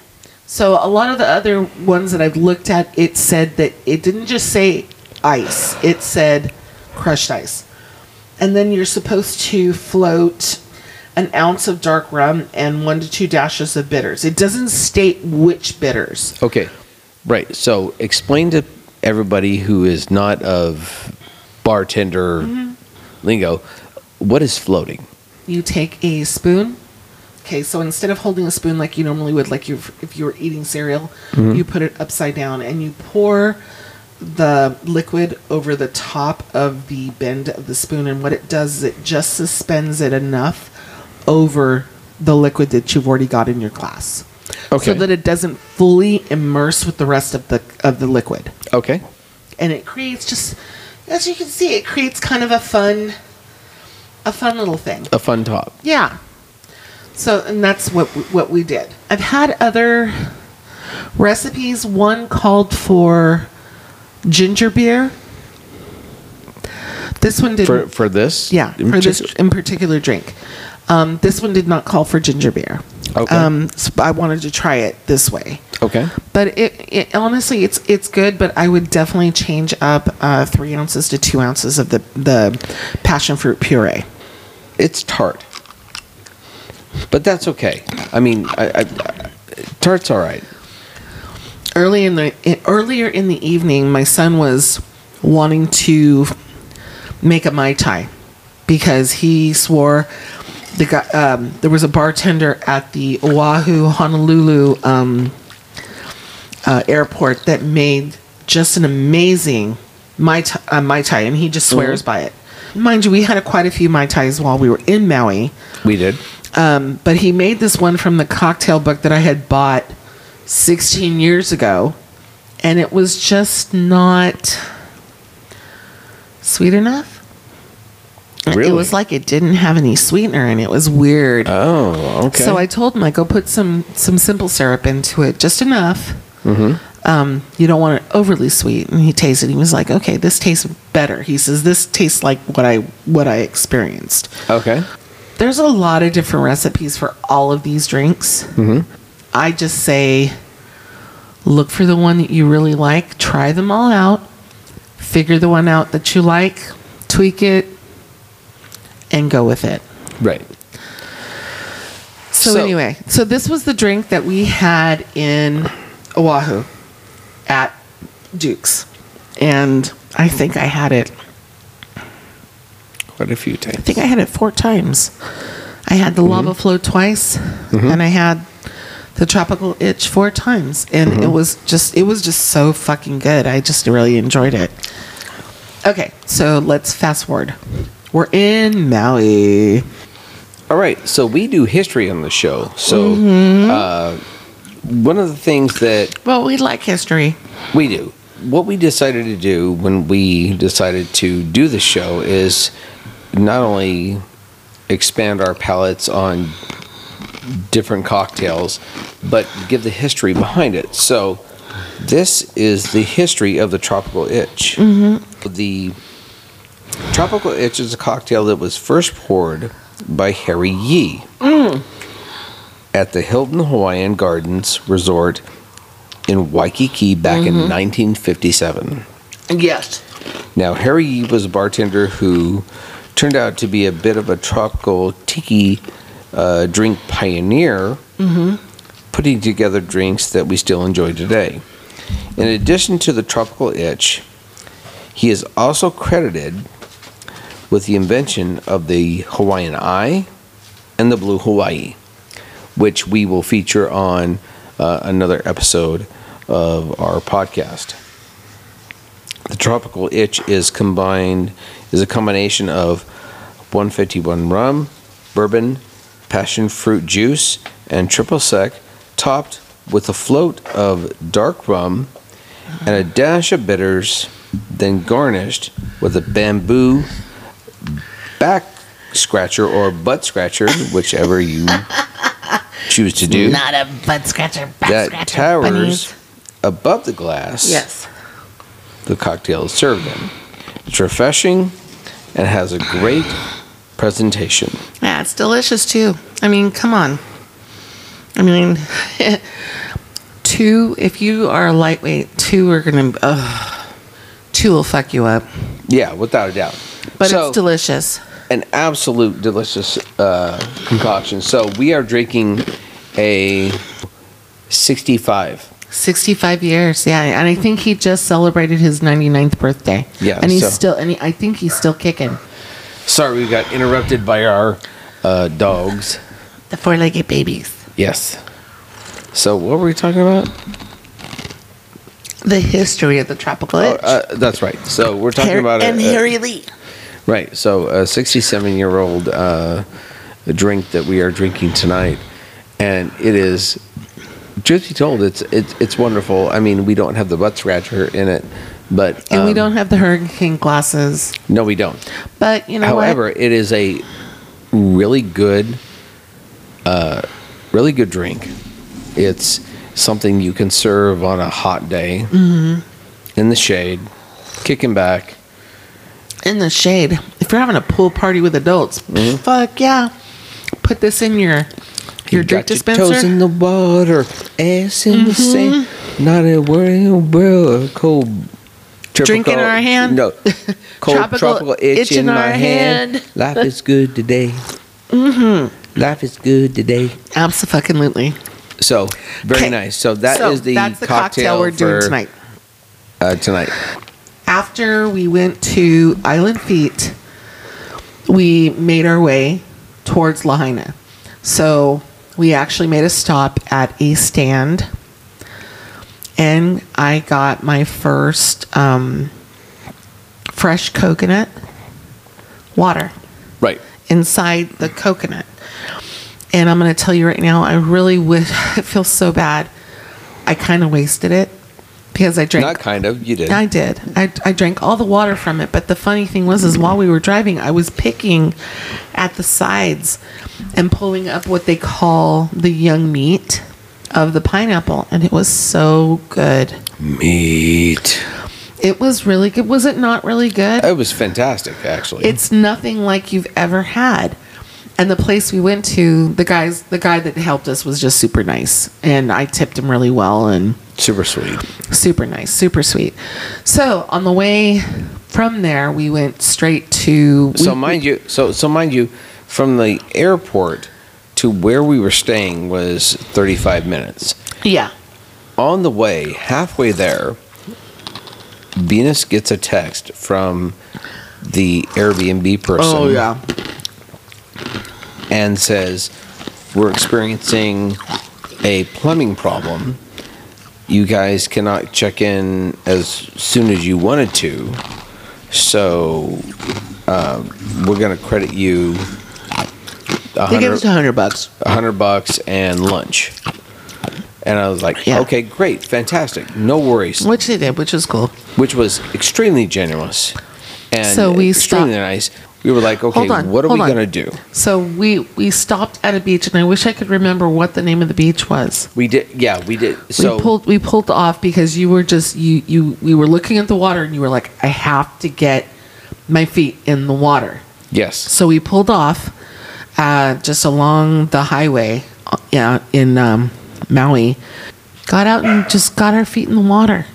So a lot of the other ones that I've looked at, it said that it didn't just say ice; it said crushed ice. And then you're supposed to float an ounce of dark rum and one to two dashes of bitters. It doesn't state which bitters. Okay. Right. So explain to everybody who is not of bartender mm-hmm. lingo what is floating. You take a spoon. Okay, so instead of holding a spoon like you normally would, like you if you were eating cereal, mm-hmm. you put it upside down and you pour the liquid over the top of the bend of the spoon. And what it does is it just suspends it enough over the liquid that you've already got in your glass. Okay. so that it doesn't fully immerse with the rest of the of the liquid. Okay. And it creates just as you can see, it creates kind of a fun a fun little thing. A fun top. Yeah. So, and that's what what we did. I've had other recipes. One called for ginger beer. This one didn't. For for this? yeah, for this in particular drink. Um, this one did not call for ginger beer. Okay. Um, so I wanted to try it this way. Okay. But it, it honestly, it's it's good. But I would definitely change up uh, three ounces to two ounces of the the passion fruit puree. It's tart. But that's okay. I mean, I, I, tart's all right. early in the i- earlier in the evening, my son was wanting to make a mai tai because he swore the guy um, there was a bartender at the Oahu Honolulu um, uh, airport that made just an amazing mai tai, uh, mai tai, and he just swears by it. Mind you, we had a, quite a few mai tais while we were in Maui. We did. Um, but he made this one from the cocktail book that I had bought 16 years ago, and it was just not sweet enough. Really? It was like it didn't have any sweetener, and it was weird. Oh, okay. So I told him, I go put some some simple syrup into it, just enough. Mm-hmm. Um, you don't want it overly sweet. And he tasted. He was like, "Okay, this tastes better." He says, "This tastes like what I what I experienced." Okay. There's a lot of different recipes for all of these drinks. Mm-hmm. I just say look for the one that you really like, try them all out, figure the one out that you like, tweak it, and go with it. Right. So, So- anyway, so this was the drink that we had in Oahu at Duke's. And I think I had it Quite a few times. I think I had it four times. I had the mm-hmm. lava flow twice, mm-hmm. and I had the tropical itch four times, and it mm-hmm. was just it was just so fucking good. I just really enjoyed it. Okay, so let's fast forward. We're in Maui. All right, so we do history on the show. So, Mm-hmm. uh, one of the things that Well, we like history. we do, what we decided to do when we decided to do the show is not only expand our palettes on different cocktails, but give the history behind it. So, this is the history of the tropical itch. The tropical itch is a cocktail that was first poured by Harry Yee mm. at the Hilton Hawaiian Gardens Resort in Waikiki back in mm-hmm. 1957. Yes. Now, Harry Yee was a bartender who turned out to be a bit of a tropical tiki uh, drink pioneer, mm-hmm. putting together drinks that we still enjoy today. In addition to the tropical itch, he is also credited with the invention of the Hawaiian Eye and the Blue Hawaii, which we will feature on uh, another episode of our podcast. The tropical itch is combined is a combination of 151 rum, bourbon, passion fruit juice, and triple sec, topped with a float of dark rum and a dash of bitters, then garnished with a bamboo back scratcher or butt scratcher, whichever you choose to do. Not a butt scratcher. Back that scratcher, towers bunnies. above the glass Yes. the cocktail is served in. It's refreshing and has a great presentation. Yeah, it's delicious too. I mean, come on. I mean, two. If you are a lightweight, two are gonna. Uh, two will fuck you up. Yeah, without a doubt. But So, it's delicious. An absolute delicious uh, concoction. So we are drinking a 65. 65 years, yeah, and I think he just celebrated his 99th birthday. Yeah, and he's so- still, and he, I think he's still kicking. Sorry, we got interrupted by our uh, dogs. The four-legged babies. Yes. So what were we talking about? The history of the tropical Oh, uh, that's right. So we're talking Har- about a- and a- Harry Yee. Right. So a 67 year old uh, drink that we are drinking tonight, and it is truth be told, it's it's it's wonderful. I mean, we don't have the butt scratcher in it, but And we um, don't have the hurricane glasses. No, we don't. But you know However, what? it is a really good, uh, really good drink. It's something you can serve on a hot day Mm-hmm. in the shade, kicking back. In the shade. If you're having a pool party with adults, fuck yeah. Put this in your your You drink your dispenser. Mm-hmm. toes in the water, ass in the sand. Not a in the world. Cold. Drink in our hand. No. Cold Tropical tropical, itch, in, our hand. Life is good today. Mm-hmm. Life is good today. Absolutely. So very Okay. nice. So that is So the, that's the cocktail, cocktail, we're doing tonight. Uh, tonight. After we went to Island Feet, we made our way towards Lahaina. So we actually made a stop at a stand and I got my first um, fresh coconut water Right. inside the coconut. And I'm going to tell you right now, I really would. It feels so bad. I kind of wasted it because I drank. Not kind of. You did. I did. I, I drank all the water from it. But the funny thing was, is while we were driving, I was picking at the sides and pulling up what they call the young meat of the pineapple, and it was so good. Meat. It was really good. Was it not really good? It was fantastic, actually. It's nothing like you've ever had. And the place we went to, the guys, the guy that helped us was just super nice, and I tipped him really well and super sweet. super nice, super sweet. So on the way from there, we went straight to. So we- mind you, so so mind you, from the airport to where we were staying was 35 minutes. yeah, On the way, halfway there, Venus gets a text from the Airbnb person. oh yeah, and says, We're experiencing a plumbing problem. You guys cannot check in as soon as you wanted to. So um, we're going to credit you they gave us a hundred bucks. a hundred bucks and lunch. And I was like, Yeah. okay, great, fantastic, no worries, Which they did, which was cool. which was extremely generous and So we extremely stopped- nice. We were like, okay, on, what are we going to do? So we we stopped at a beach, and I wish I could remember what the name of the beach was. We did, yeah, we did. So we pulled we pulled off because you were just you you we were looking at the water, and you were like, I have to get my feet in the water. yes, So we pulled off uh, just along the highway, uh, yeah, in um, Maui. Got out and just got our feet in the water.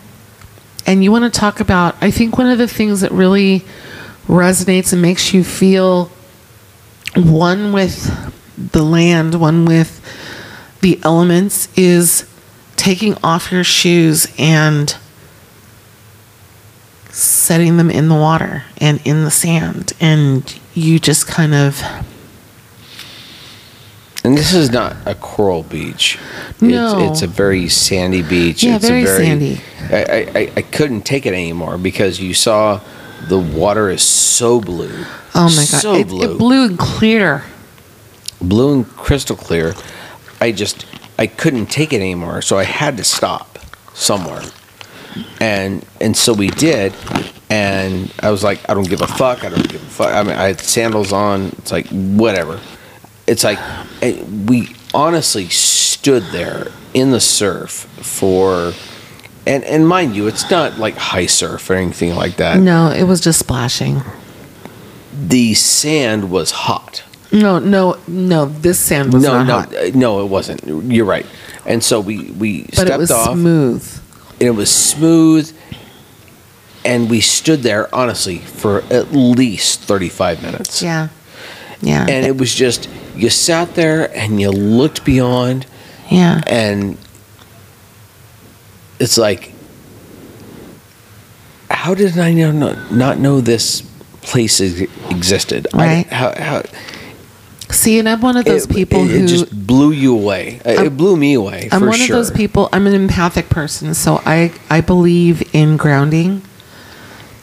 And you want to talk about? I think one of the things that really resonates and makes you feel one with the land, one with the elements, is taking off your shoes and setting them in the water and in the sand and you just kind of and this is not a coral beach. No. It's, it's a very sandy beach. Yeah, it's very a very sandy. I, I- I couldn't take it anymore because you saw the water is so blue. oh my god so it, blue, it blew and clear blue and crystal clear. I just I couldn't take it anymore, so I had to stop somewhere. And and so we did, and I was like, I don't give a fuck. I don't give a fuck. I mean, I had sandals on. It's like whatever. It's like eh, we honestly stood there in the surf for, and and mind you, it's not like high surf or anything like that. no it was just splashing The sand was hot. no no no this sand was no, not no, hot uh, no, it wasn't. You're right. And so we we but stepped it was off, smooth and it was smooth, and we stood there honestly for at least thirty five minutes. yeah yeah And it was just you sat there and you looked beyond, yeah and it's like, how did I not, not know this place ex- existed? I- Right. how, how, see and i'm one of those it, people it, who it just blew you away. I'm- it blew me away. I'm one sure. of those people. I'm an empathic person, so I I believe in grounding,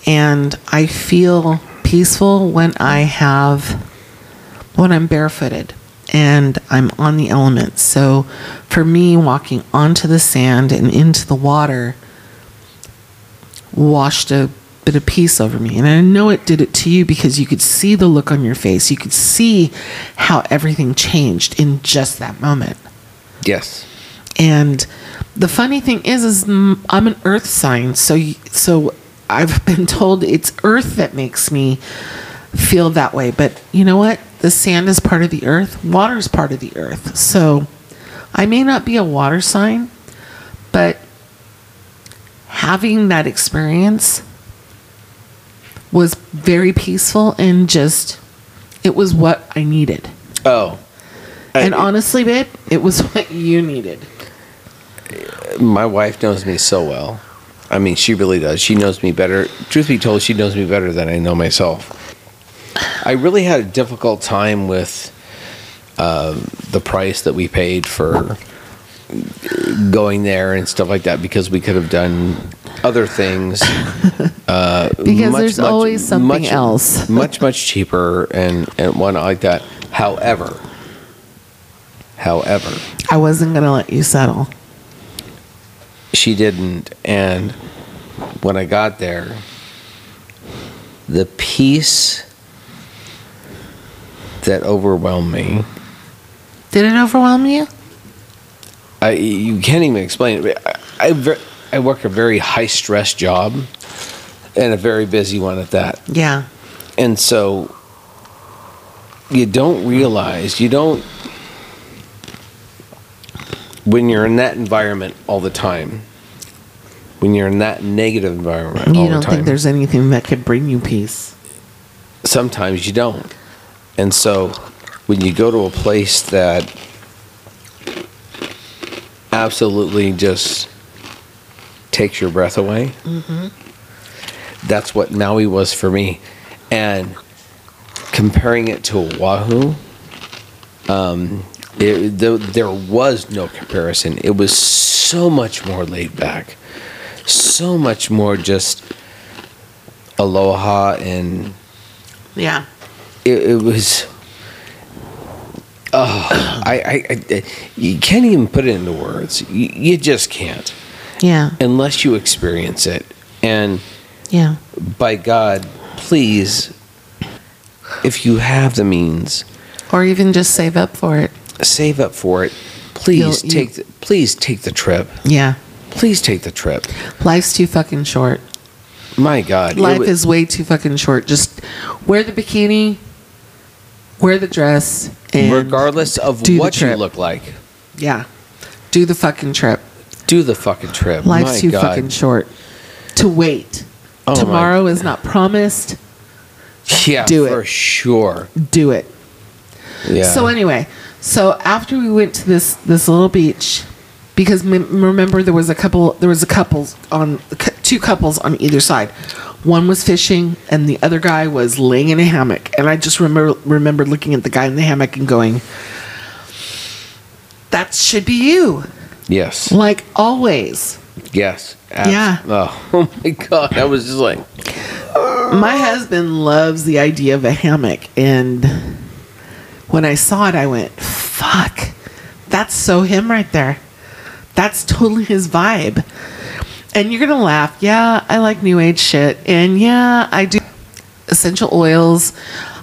and I feel peaceful when I have when I'm barefooted, and I'm on the elements. So for me, walking onto the sand and into the water washed a bit of peace over me. And I know it did it to you because you could see the look on your face. You could see how everything changed in just that moment. Yes. And the funny thing is, is I'm an earth sign, so so I've been told it's earth that makes me feel that way. But you know what? The sand is part of the earth. Water is part of the earth. So I may not be a water sign, but having that experience was very peaceful and just it was what I needed. Oh. And honestly, babe, it was what you needed. my wife knows me so well. I mean, she really does. She knows me better. Truth be told, she knows me better than I know myself. I really had a difficult time with um, the price that we paid for going there and stuff like that because we could have done other things. Uh, Because there's always something much, else. much much cheaper and and whatnot like that. However, however, I wasn't gonna let you settle. she didn't and when i got there the peace that overwhelmed me Did it overwhelm you? I, you can't even explain it I, I, I work a very high stress job and a very busy one at that Yeah. and so you don't realize you don't when you're in that environment all the time when you're in that negative environment all You the don't time think there's anything that could bring you peace. sometimes you don't. And so when you go to a place that absolutely just takes your breath away, that's what Maui was for me. And comparing it to Oahu, um, it, there, there was no comparison. It was so much more laid back, so much more just aloha and Yeah. It, it was oh I, I, I you can't even put it into words you, you just can't Yeah. unless you experience it and Yeah. by god please if you have the means Or even just save up for it. save up for it please You'll- you- take the, please take the trip Yeah. please take the trip Life's too fucking short. my god Life is way too fucking short. Just wear the bikini, wear the dress, and regardless of do the what you trip. look like yeah, do the fucking trip. do the fucking trip Life's my too god fucking short to wait. Oh my- Tomorrow is not promised. yeah do it. for sure Do it. yeah So anyway, so after we went to this this little beach, because m- remember there was a couple there was a couples on two couples on either side. One was fishing, and the other guy was laying in a hammock. And I just remember remembered looking at the guy in the hammock and going, "That should be you, yes like always." Yes. Yeah. Oh, oh my god, I was just like, My husband loves the idea of a hammock, and when I saw it, I went, "Fuck, that's so him right there. That's totally his vibe." And you're gonna laugh. Yeah, I like new age shit, and yeah, I do essential oils.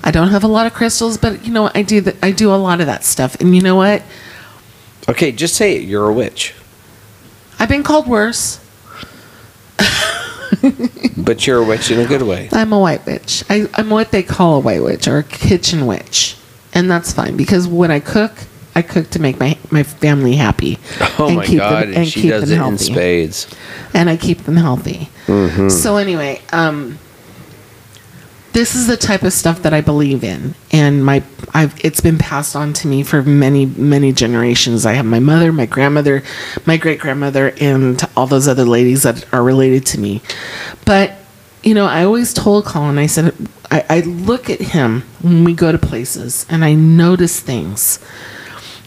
I don't have a lot of crystals, but you know what? I do. Th- I do a lot of that stuff, and you know what? okay, just say it. You're a witch, I've been called worse. but you're a witch in a good way. I'm a white witch. I, I'm what they call a white witch or a kitchen witch, and that's fine because when I cook, I cook to make my my family happy. Oh and my keep god, them, and she does it in spades. and I keep them healthy. Mm-hmm. So anyway, um, this is the type of stuff that I believe in, and my I've it's been passed on to me for many many generations. I have my mother, my grandmother, my great grandmother, and all those other ladies that are related to me. But you know, I always told Colin, I said, I, I look at him when we go to places, and I notice things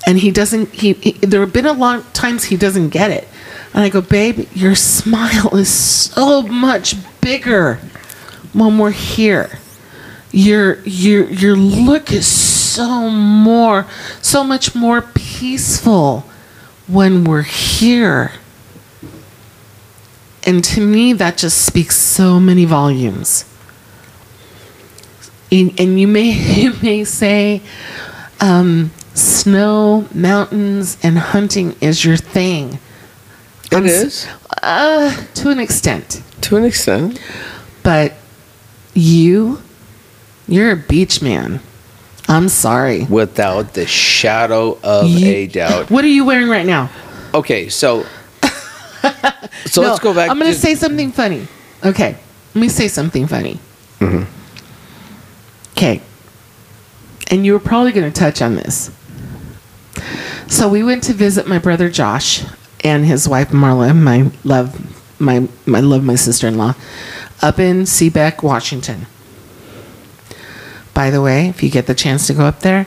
and he doesn't he, he there have been a lot of times he doesn't get it and i go babe your smile is so much bigger when we're here your your your look is so more, so much more peaceful when we're here. And to me, that just speaks so many volumes. And, and you may you may say, um, snow, mountains, and hunting is your thing. It I'm is Uh, to an extent. to an extent. But you, you're a beach man. I'm sorry. Without the shadow of You- a doubt. What are you wearing right now? Okay, so so No, let's go back. I'm going to say something funny. Okay. Let me say something funny. Mm-hmm. Okay. And you were probably going to touch on this. So we went to visit my brother Josh and his wife Marla, my love, my my love, my sister-in-law, up in Seabeck, Washington. By the way, if you get the chance to go up there,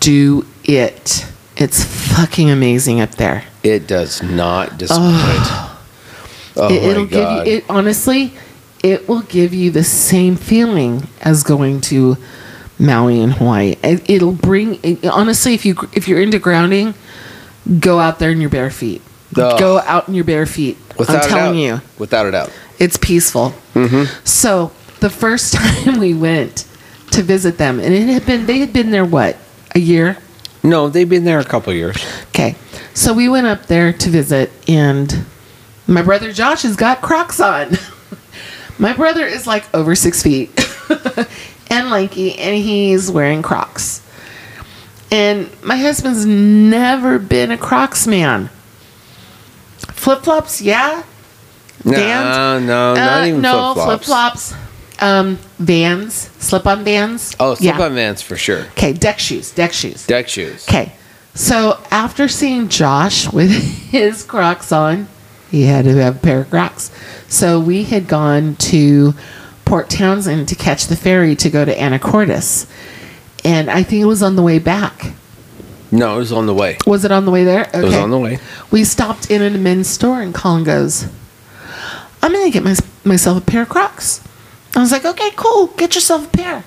do it. It's fucking amazing up there. It does not disappoint. Oh, it, my it'll god! give you it honestly it will give you the same feeling as going to maui in hawaii. It, it'll bring it, honestly if you if you're into grounding go out there in your bare feet. Go out in your bare feet. Without i'm telling you. Without a doubt. it's peaceful. Mm-hmm. So the first time we went to visit them and it had been they had been there what a year? No, they've been there a couple years. Okay. So we went up there to visit, and my brother Josh has got Crocs on. my brother is like over six feet and lanky, and he's wearing Crocs. And my husband's never been a Crocs man. Flip flops, yeah. No, Vans? no, not Uh, even no flip flip flops. Um, Vans, slip on Vans. Oh, slip Yeah. on vans for sure. Okay, deck shoes, deck shoes. Deck shoes. Okay. So after seeing Josh with his Crocs on, he had to have a pair of Crocs. So we had gone to Port Townsend to catch the ferry to go to Anacortes. And I think it was on the way back. No, it was on the way. Was it on the way there? Okay. It was on the way. We stopped in at a men's store and Colin goes, I'm going to get my, myself a pair of Crocs. I was like, okay, cool. Get yourself a pair.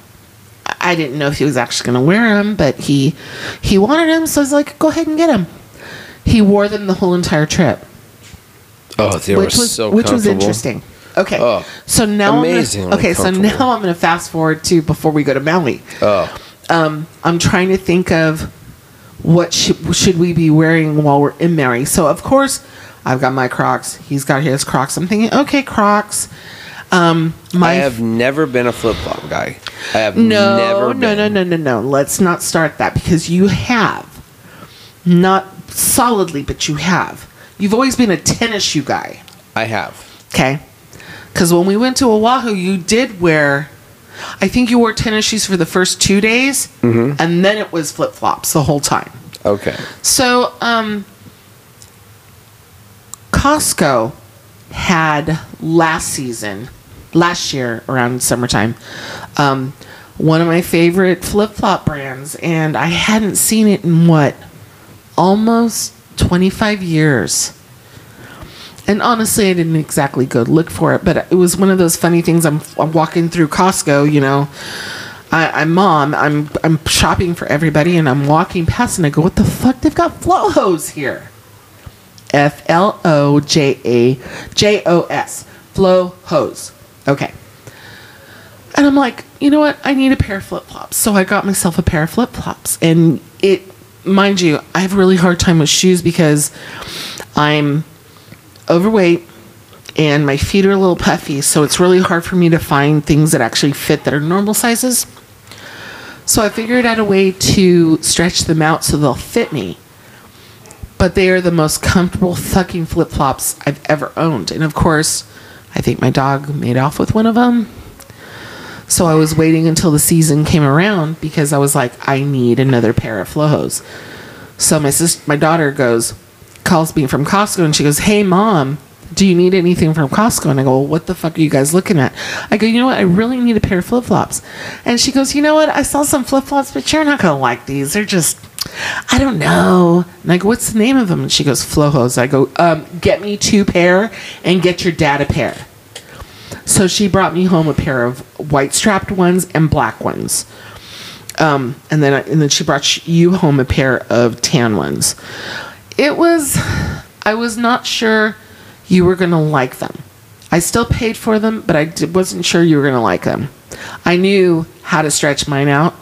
I- didn't know if he was actually going to wear them, but he he wanted them, so I was like, go ahead and get them. He wore them the whole entire trip, Oh, they which were was so which was interesting. Okay, Oh, so now I'm gonna- okay, so now I'm going to fast forward to before we go to Maui. Oh, um, I'm trying to think of what should, should we be wearing while we're in Mary. So of course, I've got my Crocs. He's got his Crocs. I'm thinking, okay, Crocs. Um, my I have never been a flip flop guy. I have no, never no, been. no, no, no, no. Let's not start that because you have not solidly, but you have. You've always been a tennis shoe guy. I have. Okay. Because when we went to Oahu, you did wear, I think you wore tennis shoes for the first two days, Mm-hmm. and then it was flip flops the whole time. Okay. So, um, Costco had last season, last year around summertime, um, one of my favorite flip flop brands, and I hadn't seen it in what, almost 25 years. And honestly, I didn't exactly go look for it, but it was one of those funny things. I'm, I'm walking through Costco, you know. I, I'm mom. I'm I'm shopping for everybody, and I'm walking past, and I go, "What the fuck? They've got Flojos here." F L O J A J O S Flojos. Okay. And I'm like, you know what? I need a pair of flip flops. So I got myself a pair of flip flops, and it, mind you, I have a really hard time with shoes because I'm overweight and my feet are a little puffy, so it's really hard for me to find things that actually fit that are normal sizes. So I figured out a way to stretch them out so they'll fit me. But they are the most comfortable fucking flip flops I've ever owned. And of course, I think my dog made off with one of them. So I was waiting until the season came around because I was like, I need another pair of Flojos. So my sister, my daughter goes, calls me from Costco and she goes, Hey mom, do you need anything from Costco? And I go, well, What the fuck are you guys looking at? I go, You know what? I really need a pair of flip flops. And she goes, You know what? I saw some flip flops, but you're not gonna like these. They're just, I don't know. And I go, What's the name of them? And she goes, Flojos. I go, um, Get me two pair and get your dad a pair. So she brought me home a pair of white strapped ones and black ones. Um, and then and then she brought you home a pair of tan ones. It was I was not sure you were gonna like them. I still paid for them, but I d- wasn't sure you were gonna like them. I knew how to stretch mine out,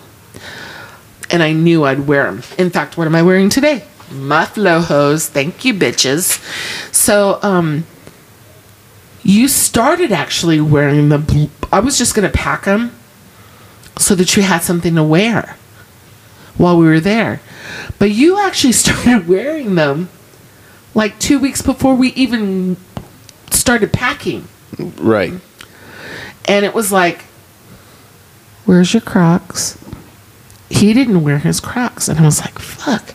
and I knew I'd wear them. In fact, what am I wearing today? My. Thank you, bitches. So, um, you started actually wearing the. Bl- I was just gonna pack them so that you had something to wear while we were there. But you actually started wearing them like two weeks before we even started packing. Right. And it was like, Where's your Crocs? He didn't wear his Crocs. And I was like, Fuck.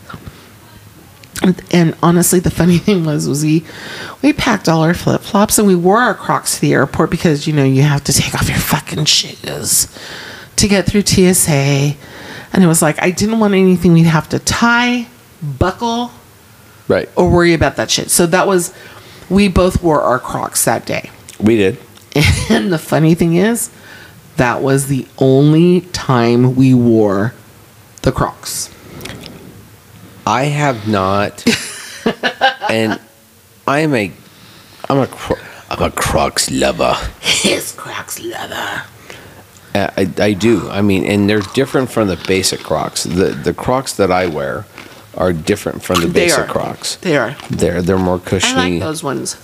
And, and honestly, the funny thing was, was we, we packed all our flip flops and we wore our Crocs to the airport because you know you have to take off your fucking shoes to get through TSA. And it was like I didn't want anything we'd have to tie, buckle, Right. or worry about that shit. So that was, we both wore our Crocs that day. We did. And the funny thing is, that was the only time we wore the Crocs. I have not, and I'm a, I'm a, I'm a Crocs lover. His Crocs leather. I, I do. I mean, and they're different from the basic Crocs. The the Crocs that I wear are different from the They basic are. Crocs. They are. They're they're more I like those ones.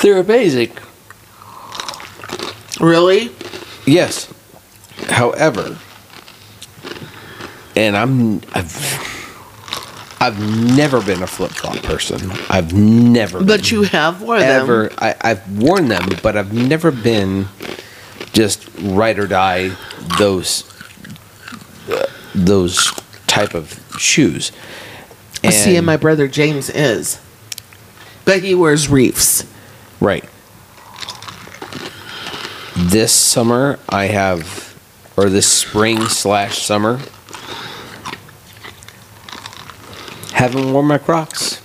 They're basic. Really? Yes. However, and I'm I've I've never been a flip flop person. I've never But you have worn them. ever I, I've worn them, but I've never been just ride or die those uh, those type of shoes. I see, and And- my brother James is. But he wears reefs. Right. This summer, I have, or this spring slash summer, haven't worn my Crocs.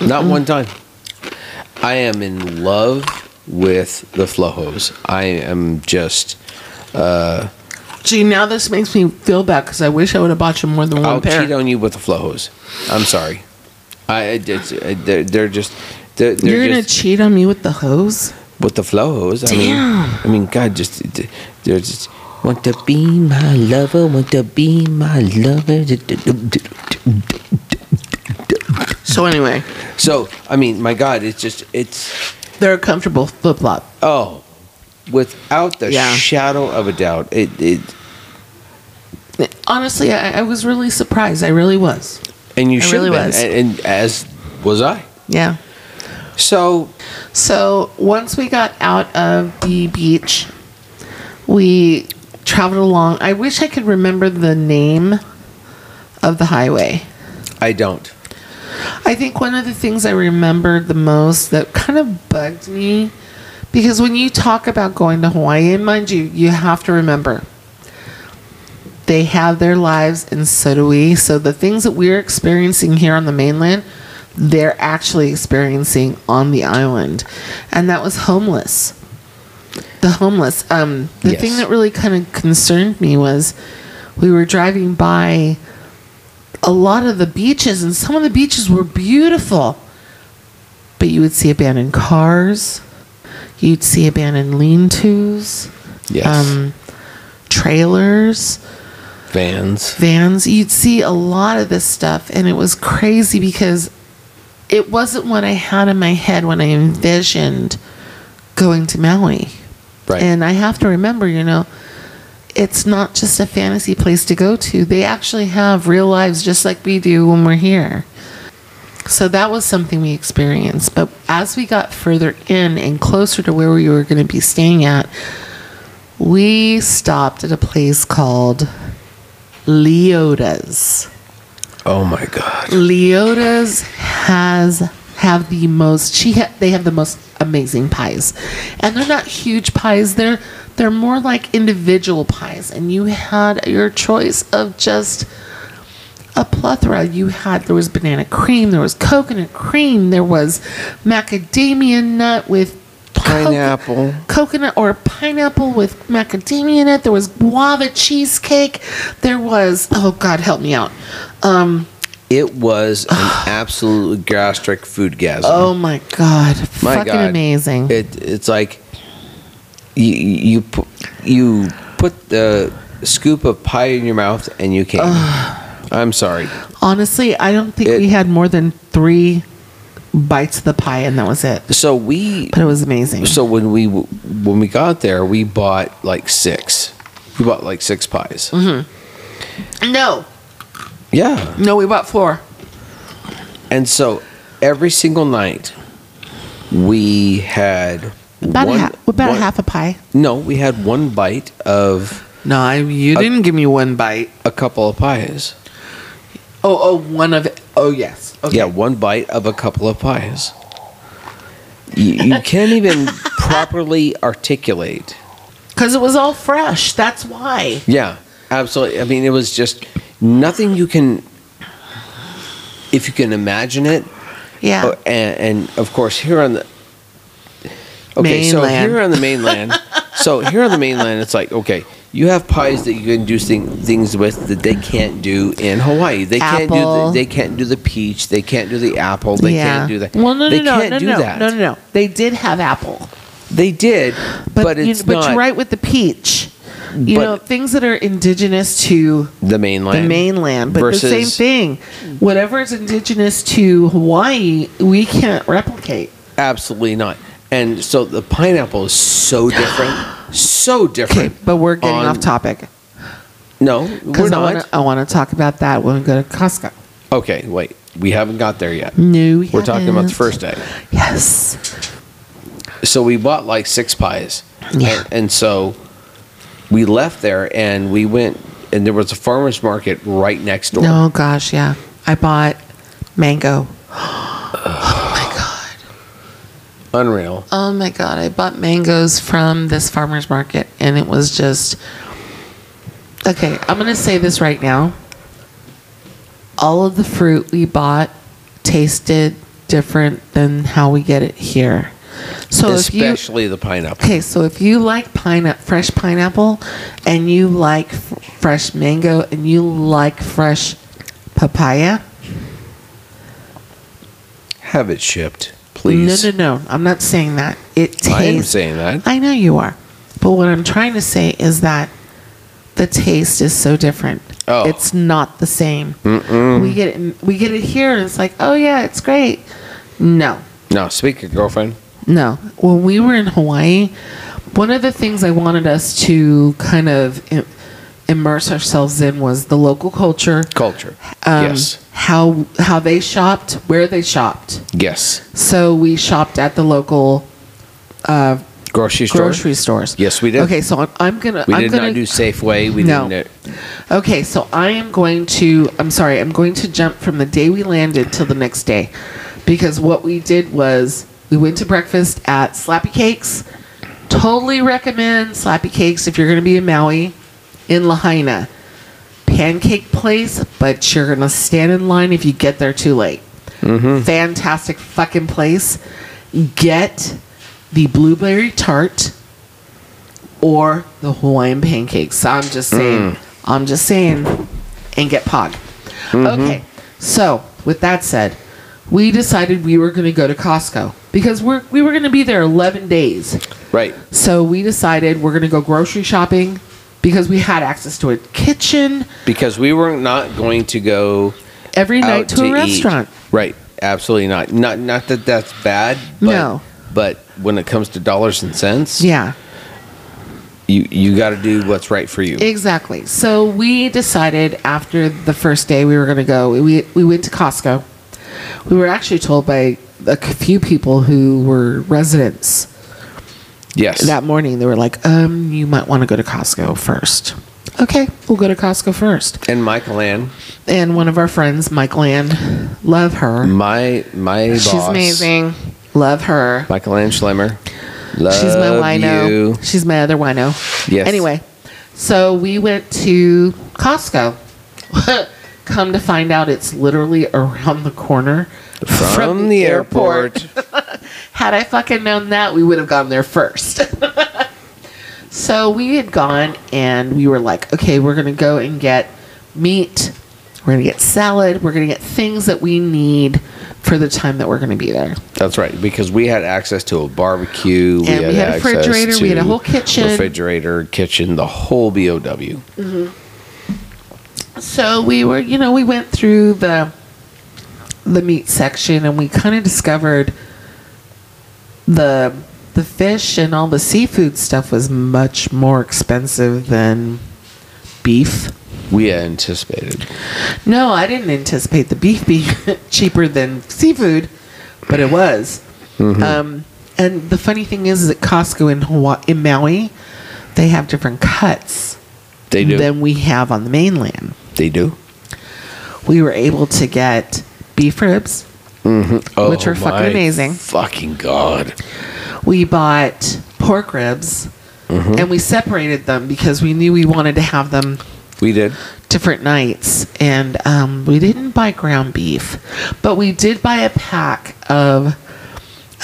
Not one time. I am in love with the Flojos. I am just. Uh, Gee, now this makes me feel bad because I wish I would have bought you more than one I'll pair. cheat on you with the Flojos. I'm sorry. I they're, they're just. They're, they're You're gonna just, cheat on me with the hose? with the Flojos. I mean, Damn. I mean, God, just they're just want to be my lover, want to be my lover. So anyway, So, I mean, my God, it's just it's they're a comfortable flip flop. oh, without the Yeah. shadow of a doubt, it it Honestly, I, I was really surprised. I really was. and you It should really have been, was. and, and as was I. Yeah. So, So once we got out of the beach, we traveled along. I wish I could remember the name of the highway. I don't. I think one of the things I remembered the most that kind of bugged me because when you talk about going to Hawaii, and mind you, you have to remember they have their lives and so do we. So the things that we're experiencing here on the mainland, they're actually experiencing on the island. And that was homeless. The homeless. Um, the Yes. thing that really kind of concerned me was we were driving by a lot of the beaches, and some of the beaches were beautiful. But you would see abandoned cars, you'd see abandoned lean tos, Yes. um, trailers, Vans. vans. You'd see a lot of this stuff, and it was crazy because it wasn't what I had in my head when I envisioned going to Maui. Right. And I have to remember, you know, it's not just a fantasy place to go to. They actually have real lives just like we do when we're here. So that was something we experienced. But as we got further in and closer to where we were going to be staying at, we stopped at a place called Leoda's. oh my God. Leoda's has have the most she ha, they have the most amazing pies. And they're not huge pies. They're they're more like individual pies and you had your choice of just a plethora. You had there was banana cream, there was coconut cream, there was macadamia nut with pineapple. coconut or pineapple with macadamia in it. There was guava cheesecake. There was oh God, help me out. Um, It was an absolute gastric food gasm. oh my God, My fucking God. amazing. It it's like you you put you put the scoop of pie in your mouth and you came. I'm sorry. Honestly, I don't think It- we had more than three bites of the pie, and that was it. So we But it was amazing. so when we when we got there we bought like six. We bought like six pies. Mm-hmm. no, Yeah. no, we bought four. And so every single night we had About one, a half, about one- a half a pie. No, we had one bite of No, I, you Uh, didn't give me one bite. a couple of pies. Oh, oh, one of. Oh, yes. Okay. Yeah, one bite of a couple of pies. You, you can't even properly articulate. Because it was all fresh. That's why. Yeah, absolutely. I mean, it was just nothing you can, if you can imagine it. Yeah. Oh, and, and of course, here on the okay, so Mainland. here on the mainland, so here on the mainland, it's like okay, you have pies that you can do thing, things with that they can't do in Hawaii. They can't do the, they can't do the peach. They can't do the apple. They can't do that. Well, no, no, they no, can't no, do no, that. no, no, no. They did have apple, They did, but but, you, but not you're right with the peach. You But- know, things that are indigenous to the mainland. the mainland, but the same thing. Whatever is indigenous to Hawaii, we can't replicate. Absolutely not. And so the pineapple is so different, so Okay, different. but we're getting on- off topic No, we're because I not. want to. I want to talk about that when we go to Costco. Okay, wait. We haven't got there yet. No, we We're talking about the first day. Yes. So we bought like six pies. Yeah. And, and so we left there and we went, and there was a farmer's market right next door. Oh gosh, yeah. I bought mango. Oh my god. Unreal. Oh my god. I bought mangoes from this farmer's market and it was just Okay, I'm going to say this right now. All of the fruit we bought tasted different than how we get it here. So if you Especially the pineapple. Okay, so if you like pine fresh pineapple and you like f- fresh mango and you like fresh papaya, Have it shipped, please. no, no, no, I'm not saying that. It tastes. I am saying that. I know you are, but what I'm trying to say is that the taste is so different. Oh. It's not the same. We get it. We get it here, and it's like, oh yeah, it's great. No, No, speak your girlfriend. No. When we were in Hawaii, one of the things I wanted us to kind of im- immerse ourselves in was the local culture. Culture. Um, yes. How how they shopped, where they shopped. Yes. So we shopped at the local uh, Grocery store. grocery stores. Yes, we did. Okay, so I'm, I'm gonna. We I'm did gonna, not do Safeway. We No. didn't. Okay, so I am going to. I'm sorry. I'm going to jump from the day we landed till the next day, because what we did was we went to breakfast at Slappy Cakes. Totally recommend Slappy Cakes if you're going to be in Maui, in Lahaina. Pancake place, but you're going to stand in line if you get there too late. Mm-hmm. Fantastic fucking place. Get the blueberry tart or the Hawaiian pancakes. I'm just mm. saying. I'm just saying. And get pog. Mm-hmm. Okay. So, with that said, we decided we were going to go to Costco because we're we were going to be there 11 days. Right. So, we decided we're going to go grocery shopping because we had access to a kitchen Because we were not going to go every night out to, a eat. restaurant. Right. Absolutely not. Not not that that's bad. But, No. But when it comes to dollars and cents, Yeah. you you got to do what's right for you. Exactly. So we decided after the first day we were going to go. We we went to Costco. We were actually told by a few people who were residents yes. that morning. They were like, "Um, you might want to go to Costco first. Okay, we'll go to Costco first. and Michael Ann, And one of our friends, Michael Ann, love her. my my boss, She's amazing. Love her. Michael Ann Schlemmer. Love She's my wino. you. She's my other wino. Yes. Anyway, so we went to Costco. Come to find out, it's literally around the corner From, the airport. Had I fucking known that, we would have gone there first. so we had gone and we were like, okay, we're going to go and get meat. We're going to get salad. We're going to get things that we need for the time that we're going to be there. That's right, because we had access to a barbecue. And we had a refrigerator, we had a whole kitchen. refrigerator, kitchen, the whole BOW. Mm-hmm. So we were, you know, we went through the the meat section and we kind of discovered the the fish and all the seafood stuff was much more expensive than beef. We anticipated. No, I didn't anticipate the beef being cheaper than seafood, but it was. Um, and the funny thing is, is at Costco in Hawaii, in Maui, they have different cuts They do. than we have on the mainland. They do. We were able to get beef ribs, Oh, Which were fucking amazing. Fucking god. we bought pork ribs, Mm-hmm. and we separated them because we knew we wanted to have them We did. different nights. And um, we didn't buy ground beef, but we did buy a pack of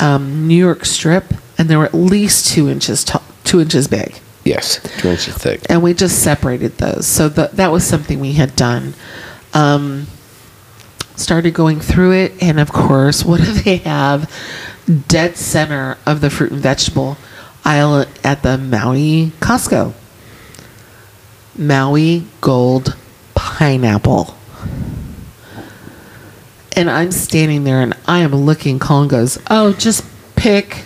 um, New York strip, and they were at least two inches tall, two inches big. Yes, two inches thick. and we just separated those. So th- that was something we had done. Um, started going through it, and of course, what do they have? Dead center of the fruit and vegetable aisle at the Maui Costco. Maui Gold Pineapple. And I'm standing there and I am looking. Colin goes, Oh, just pick.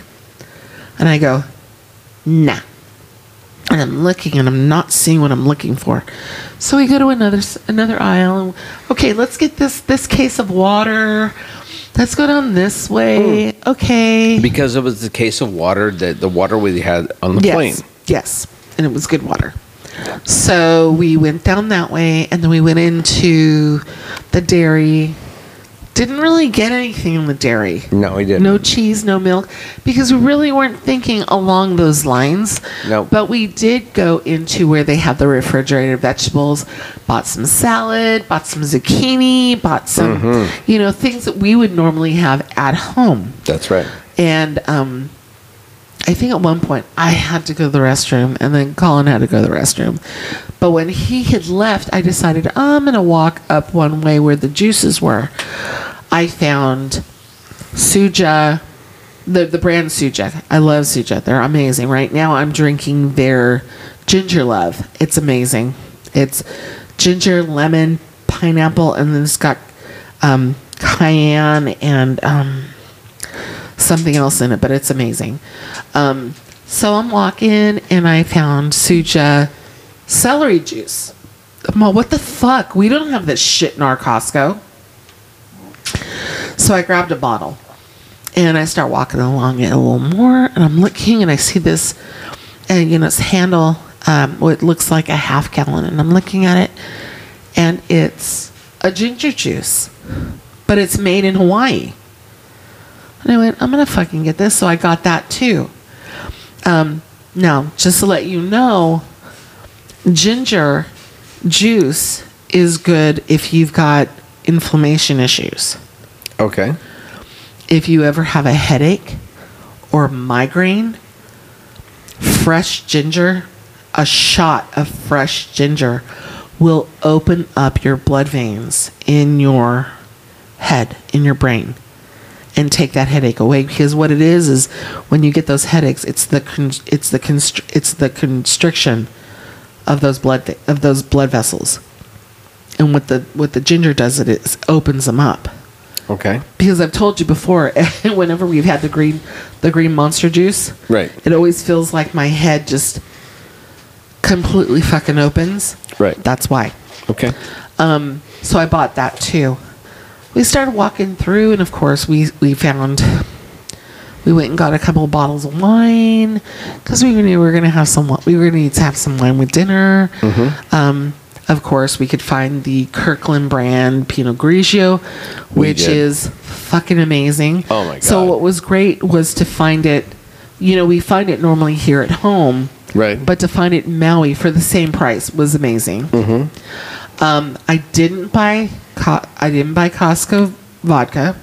And I go, Nah and I'm looking and I'm not seeing what I'm looking for. So we go to another another aisle. And, okay, let's get this this case of water. Let's go down this way. Hmm. Okay. Because it was the case of water that the water we had on the yes. plane. Yes. And it was good water. So we went down that way and then we went into the dairy. Didn't really get anything in the dairy. No, we didn't. No cheese, no milk, because we really weren't thinking along those lines. No. But we did go into where they have the refrigerated vegetables, bought some salad, bought some zucchini, bought some, Mm-hmm. you know, things that we would normally have at home. That's right. And um, I think at one point I had to go to the restroom, and then Colin had to go to the restroom. But when he had left, I decided I'm going to walk up one way where the juices were. I found Suja, the, the brand Suja. I love Suja. They're amazing. Right now, I'm drinking their Ginger Love. It's amazing. It's ginger, lemon, pineapple, and then it's got um, cayenne and. Um, something else in it, but it's amazing. Um, so I'm walking and I found Suja celery juice. All, what the fuck? We don't have this shit in our Costco. So I grabbed a bottle and I start walking along it a little more and I'm looking and I see this, and you know, it's handle, um, what looks like a half gallon, and I'm looking at it and it's a ginger juice, but it's made in Hawaii. And I went, I'm gonna fucking get this. So I got that too. Um, now, just to let you know, ginger juice is good if you've got inflammation issues. Okay. If you ever have a headache or migraine, fresh ginger, a shot of fresh ginger will open up your blood veins in your head, in your brain and take that headache away because what it is is when you get those headaches it's the con- it's the constr- it's the constriction of those blood th- of those blood vessels and what the what the ginger does it is opens them up Okay. because I've told you before whenever we've had the green the green monster juice Right. it always feels like my head just completely fucking opens Right. that's why Okay. um, so I bought that too. We started walking through, and of course, we we found we went and got a couple of bottles of wine because we knew we were gonna have some. We were gonna need to have some wine with dinner. Um, of course, we could find the Kirkland brand Pinot Grigio, which is fucking amazing. Oh my god! So what was great was to find it. You know, we find it normally here at home, Right. but to find it in Maui for the same price was amazing. Um, I didn't buy Co- I didn't buy Costco vodka,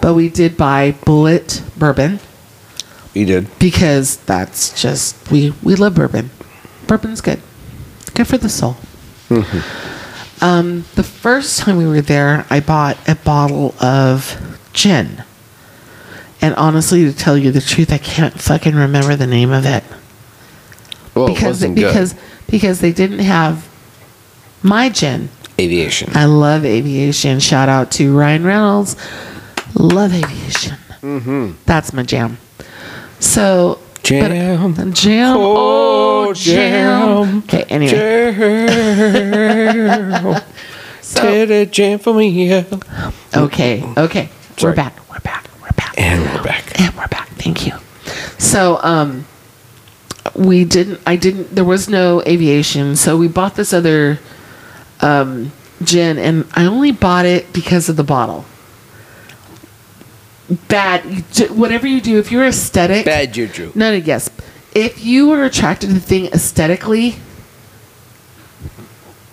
but we did buy Bulleit bourbon You did. because that's just we we love bourbon. Bourbon's good, good for the soul. Um, the first time we were there, I bought a bottle of gin, and honestly, to tell you the truth, I can't fucking remember the name of it Well, it because wasn't good. because they didn't have my gin. Aviation. I love aviation. Shout out to Ryan Reynolds. Love aviation. Mm-hmm. That's my jam. So but- Jam. jam. Oh, Oh, jam. jam. Okay. Anyway, Jam. so, Did a jam for me. yeah. okay, okay. We're back. We're back. We're back. And we're back. And we're back. Thank you. So, um, we didn't. I didn't. There was no aviation, so we bought this other um, gin, and I only bought it because of the bottle. Bad. you Whatever you do, if you're aesthetic, Bad juju. No, no, yes. If you are attracted to the thing aesthetically,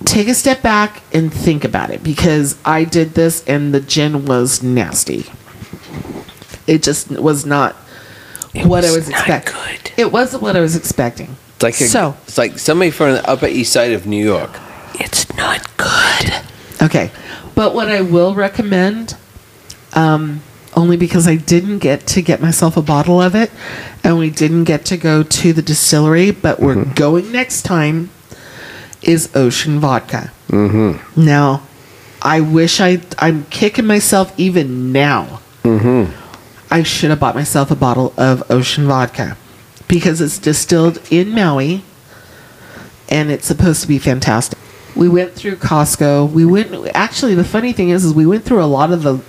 take a step back and think about it because I did this and the gin was nasty. It just was not what I was was expecting. It wasn't what I was expecting. It's like a, so it's like somebody from the Upper East Side of New York. It's not good. okay, but what I will recommend, um, only because I didn't get to get myself a bottle of it, and we didn't get to go to the distillery, but we're going next time, is Ocean Vodka. Mm-hmm. Now, I wish I I'm kicking myself even now. Mm-hmm. I should have bought myself a bottle of Ocean Vodka because it's distilled in Maui, and it's supposed to be fantastic. We went through Costco. We went. Actually, the funny thing is, is we went through a lot of the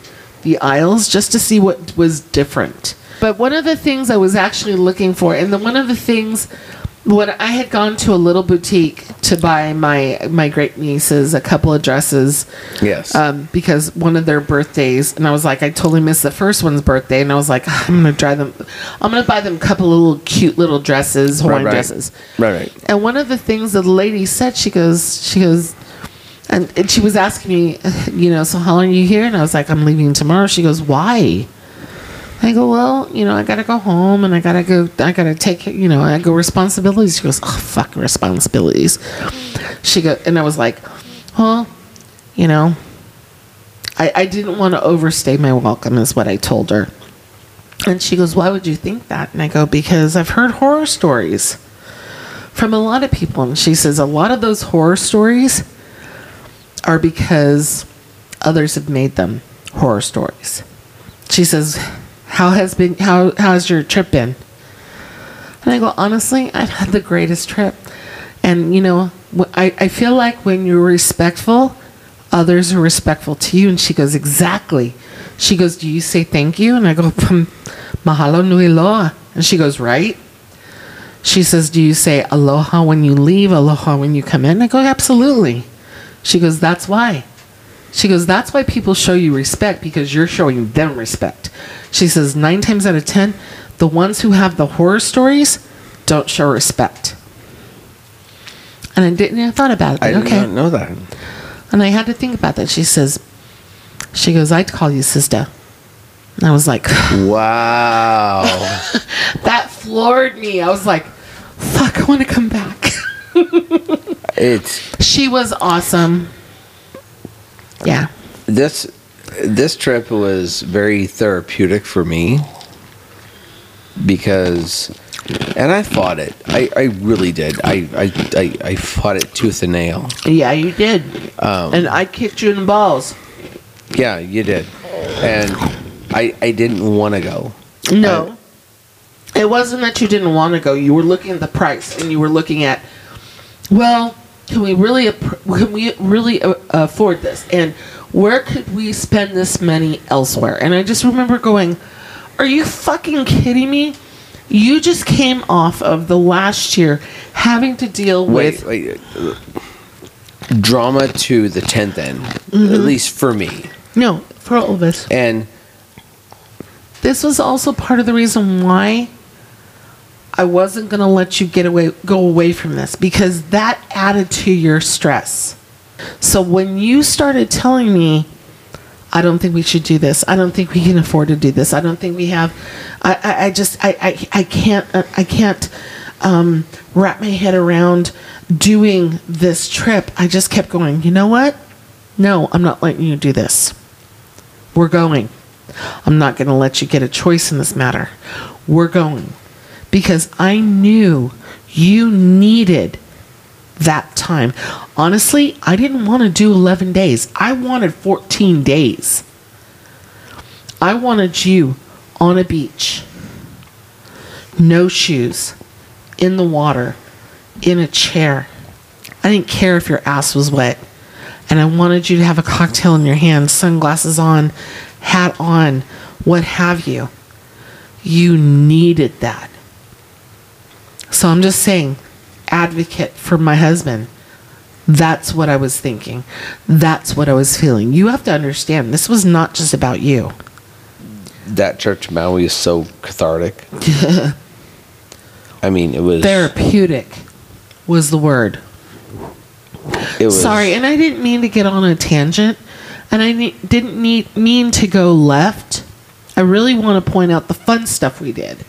the aisles just to see what was different. But one of the things I was actually looking for, and the one of the things when I had gone to a little boutique to buy my my great nieces a couple of dresses, Yes. um, because one of their birthdays, and I was like, I totally missed the first one's birthday, and I was like, I'm gonna try them. I'm gonna buy them a couple of little cute little dresses, Hawaiian right. dresses. right, right. And one of the things that the lady said, she goes, she goes, and, and she was asking me, you know, so how long are you here? And I was like, I'm leaving tomorrow. She goes, why? I go, well, you know, I gotta go home and I gotta go, I gotta take, you know, I go responsibilities. She goes, oh, fuck responsibilities. She go, and I was like, well, you know, I, I didn't want to overstay my welcome, is what I told her. And she goes, why would you think that? And I go, because I've heard horror stories from a lot of people. And she says a lot of those horror stories are because others have made them horror stories. She says, "How has been how how's your trip been?" And I go, "Honestly, I've had the greatest trip." And you know, I I feel like when you're respectful, others are respectful to you. And she goes, "Exactly." She goes, "Do you say thank you?" And I go, "Mahalo nui loa." And she goes, "Right." She says, Do you say aloha when you leave, aloha when you come in? I go, Absolutely. She goes, That's why. She goes, That's why people show you respect because you're showing them respect. She says, Nine times out of ten, the ones who have the horror stories don't show respect. And I didn't, I thought about it. I but didn't know that. And I had to think about that. She says, She goes, I'd call you sister. And I was like, Wow. That floored me. I was like, Fuck, I want to come back. it's She was awesome. Yeah. this this trip was very therapeutic for me because and I fought it. I, I really did. I, I, I, I fought it tooth and nail. Yeah, you did. Um, and I kicked you in the balls. Yeah, you did. And I I didn't want to go. No. it wasn't that you didn't want to go. You were looking at the price and you were looking at, well, can we really can we really uh, afford this? And where could we spend this money elsewhere? And I just remember going, "Are you fucking kidding me? You just came off of the last year having to deal with wait. uh, Drama to the tenth end, Mm-hmm. at least for me. no for all of us. And this was also part of the reason why I wasn't going to let you get away go away from this because that added to your stress. So when you started telling me I don't think we should do this. I don't think we can afford to do this. I don't think we have. I, I, I just I, I, I can't uh, I can't um, wrap my head around doing this trip. I just kept going. You know what? No, I'm not letting you do this. We're going. I'm not going to let you get a choice in this matter. We're going because I knew you needed that time. Honestly, I didn't want to do 11 days. I wanted 14 days. I wanted you on a beach, no shoes, in the water, in a chair. I didn't care if your ass was wet. And I wanted you to have a cocktail in your hand, sunglasses on, hat on, what have you. You needed that. So I'm just saying, advocate for my husband. That's what I was thinking. That's what I was feeling. You have to understand, this was not just about you. That church Maui is so cathartic. I mean, it was Therapeutic was the word. It was Sorry, and I didn't mean to get on a tangent, and I ne- didn't need, mean to go left. I really want to point out the fun stuff we did.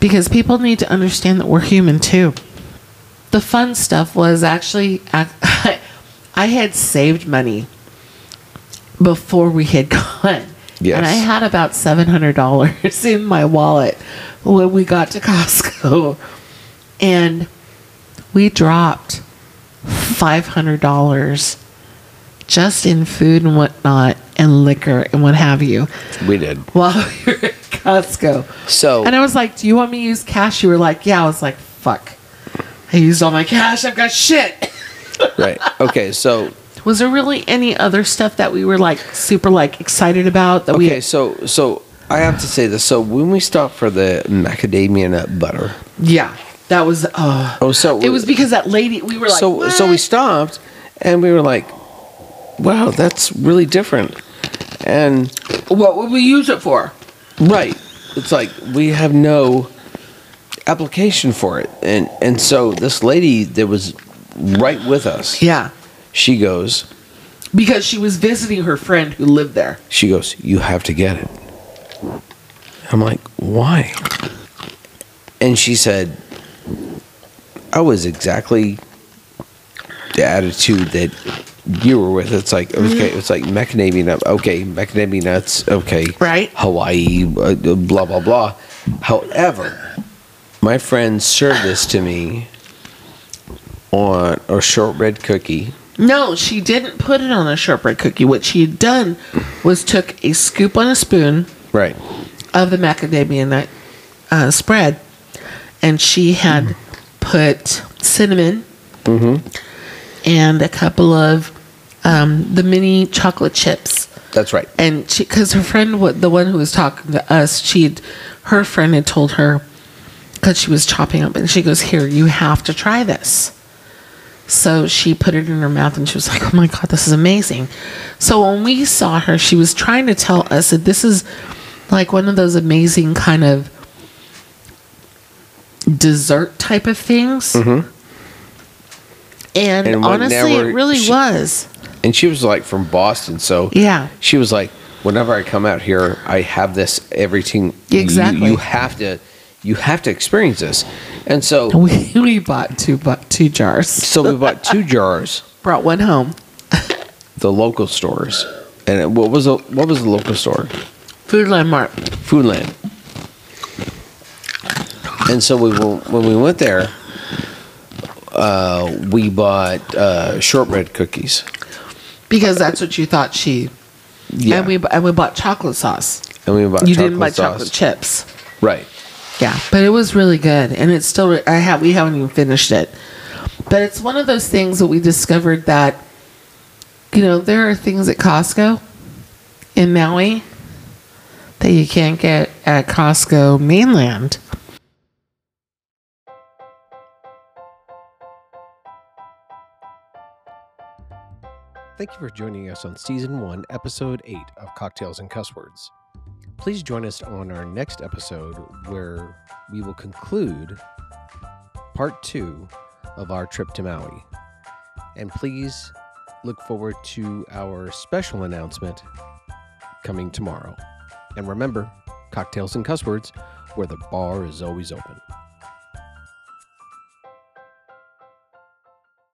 Because people need to understand that we're human too. The fun stuff was actually, I had saved money before we had gone. Yes. And I had about $700 in my wallet when we got to Costco. And we dropped $500 just in food and whatnot and liquor and what have you we did. while we were Costco. So And I was like, Do you want me to use cash? You were like, Yeah. I was like, Fuck. I used all my cash. I've got shit. right. Okay. So Was there really any other stuff that we were like super like excited about that okay. we Okay, So so I have to say this. So when we stopped for the macadamia nut butter, Yeah. That was uh oh, so it was because that lady we were like so so we stopped and we were like, wow, that's really different. And what would we use it for? Right, it's like we have no application for it. And and so this lady that was right with us, Yeah. she goes, Because she was visiting her friend who lived there. she goes, you have to get it. I'm like, why? And she said, I was exactly the attitude that you were with. It's like, okay, it's like macadamia nut. Okay, macadamia nuts. Okay. Right. Hawaii, uh, blah, blah, blah. However, my friend served this to me on a shortbread cookie. No, she didn't put it on a shortbread cookie. What she had done was took a scoop on a spoon Right. of the macadamia nut uh, spread, and she had put cinnamon and a couple of um, the mini chocolate chips. That's right. And because her friend, the one who was talking to us, she'd her friend had told her because she was chopping up, and she goes, "Here, you have to try this." So she put it in her mouth, and she was like, "Oh my god, this is amazing!" So when we saw her, she was trying to tell us that this is like one of those amazing kind of dessert type of things. And, And honestly, it really she- was. And she was like from Boston, so Yeah. she was like, whenever I come out here, I have this everything. you- Exactly. You, have to, you have to experience this. And so, We, we bought two two jars. so we bought two jars, Brought one home. the local stores. And what was the what was the local store? Foodland Mart. Foodland. And so we when we went there, uh, we bought uh, shortbread cookies. Because that's what you thought she. Yeah, And we and we bought chocolate sauce. and we bought chocolate. you didn't buy sauce. chocolate chips. right? Yeah, but it was really good, and it's still. I have. We haven't even finished it, but it's one of those things that we discovered that, you know, there are things at Costco, in Maui, that you can't get at Costco mainland. Thank you for joining us on Season 1, Episode 8 of Cocktails and Cuss Words. Please join us on our next episode where we will conclude part 2 of our trip to Maui. And please look forward to our special announcement coming tomorrow. And remember, cocktails and cuss words, where the bar is always open.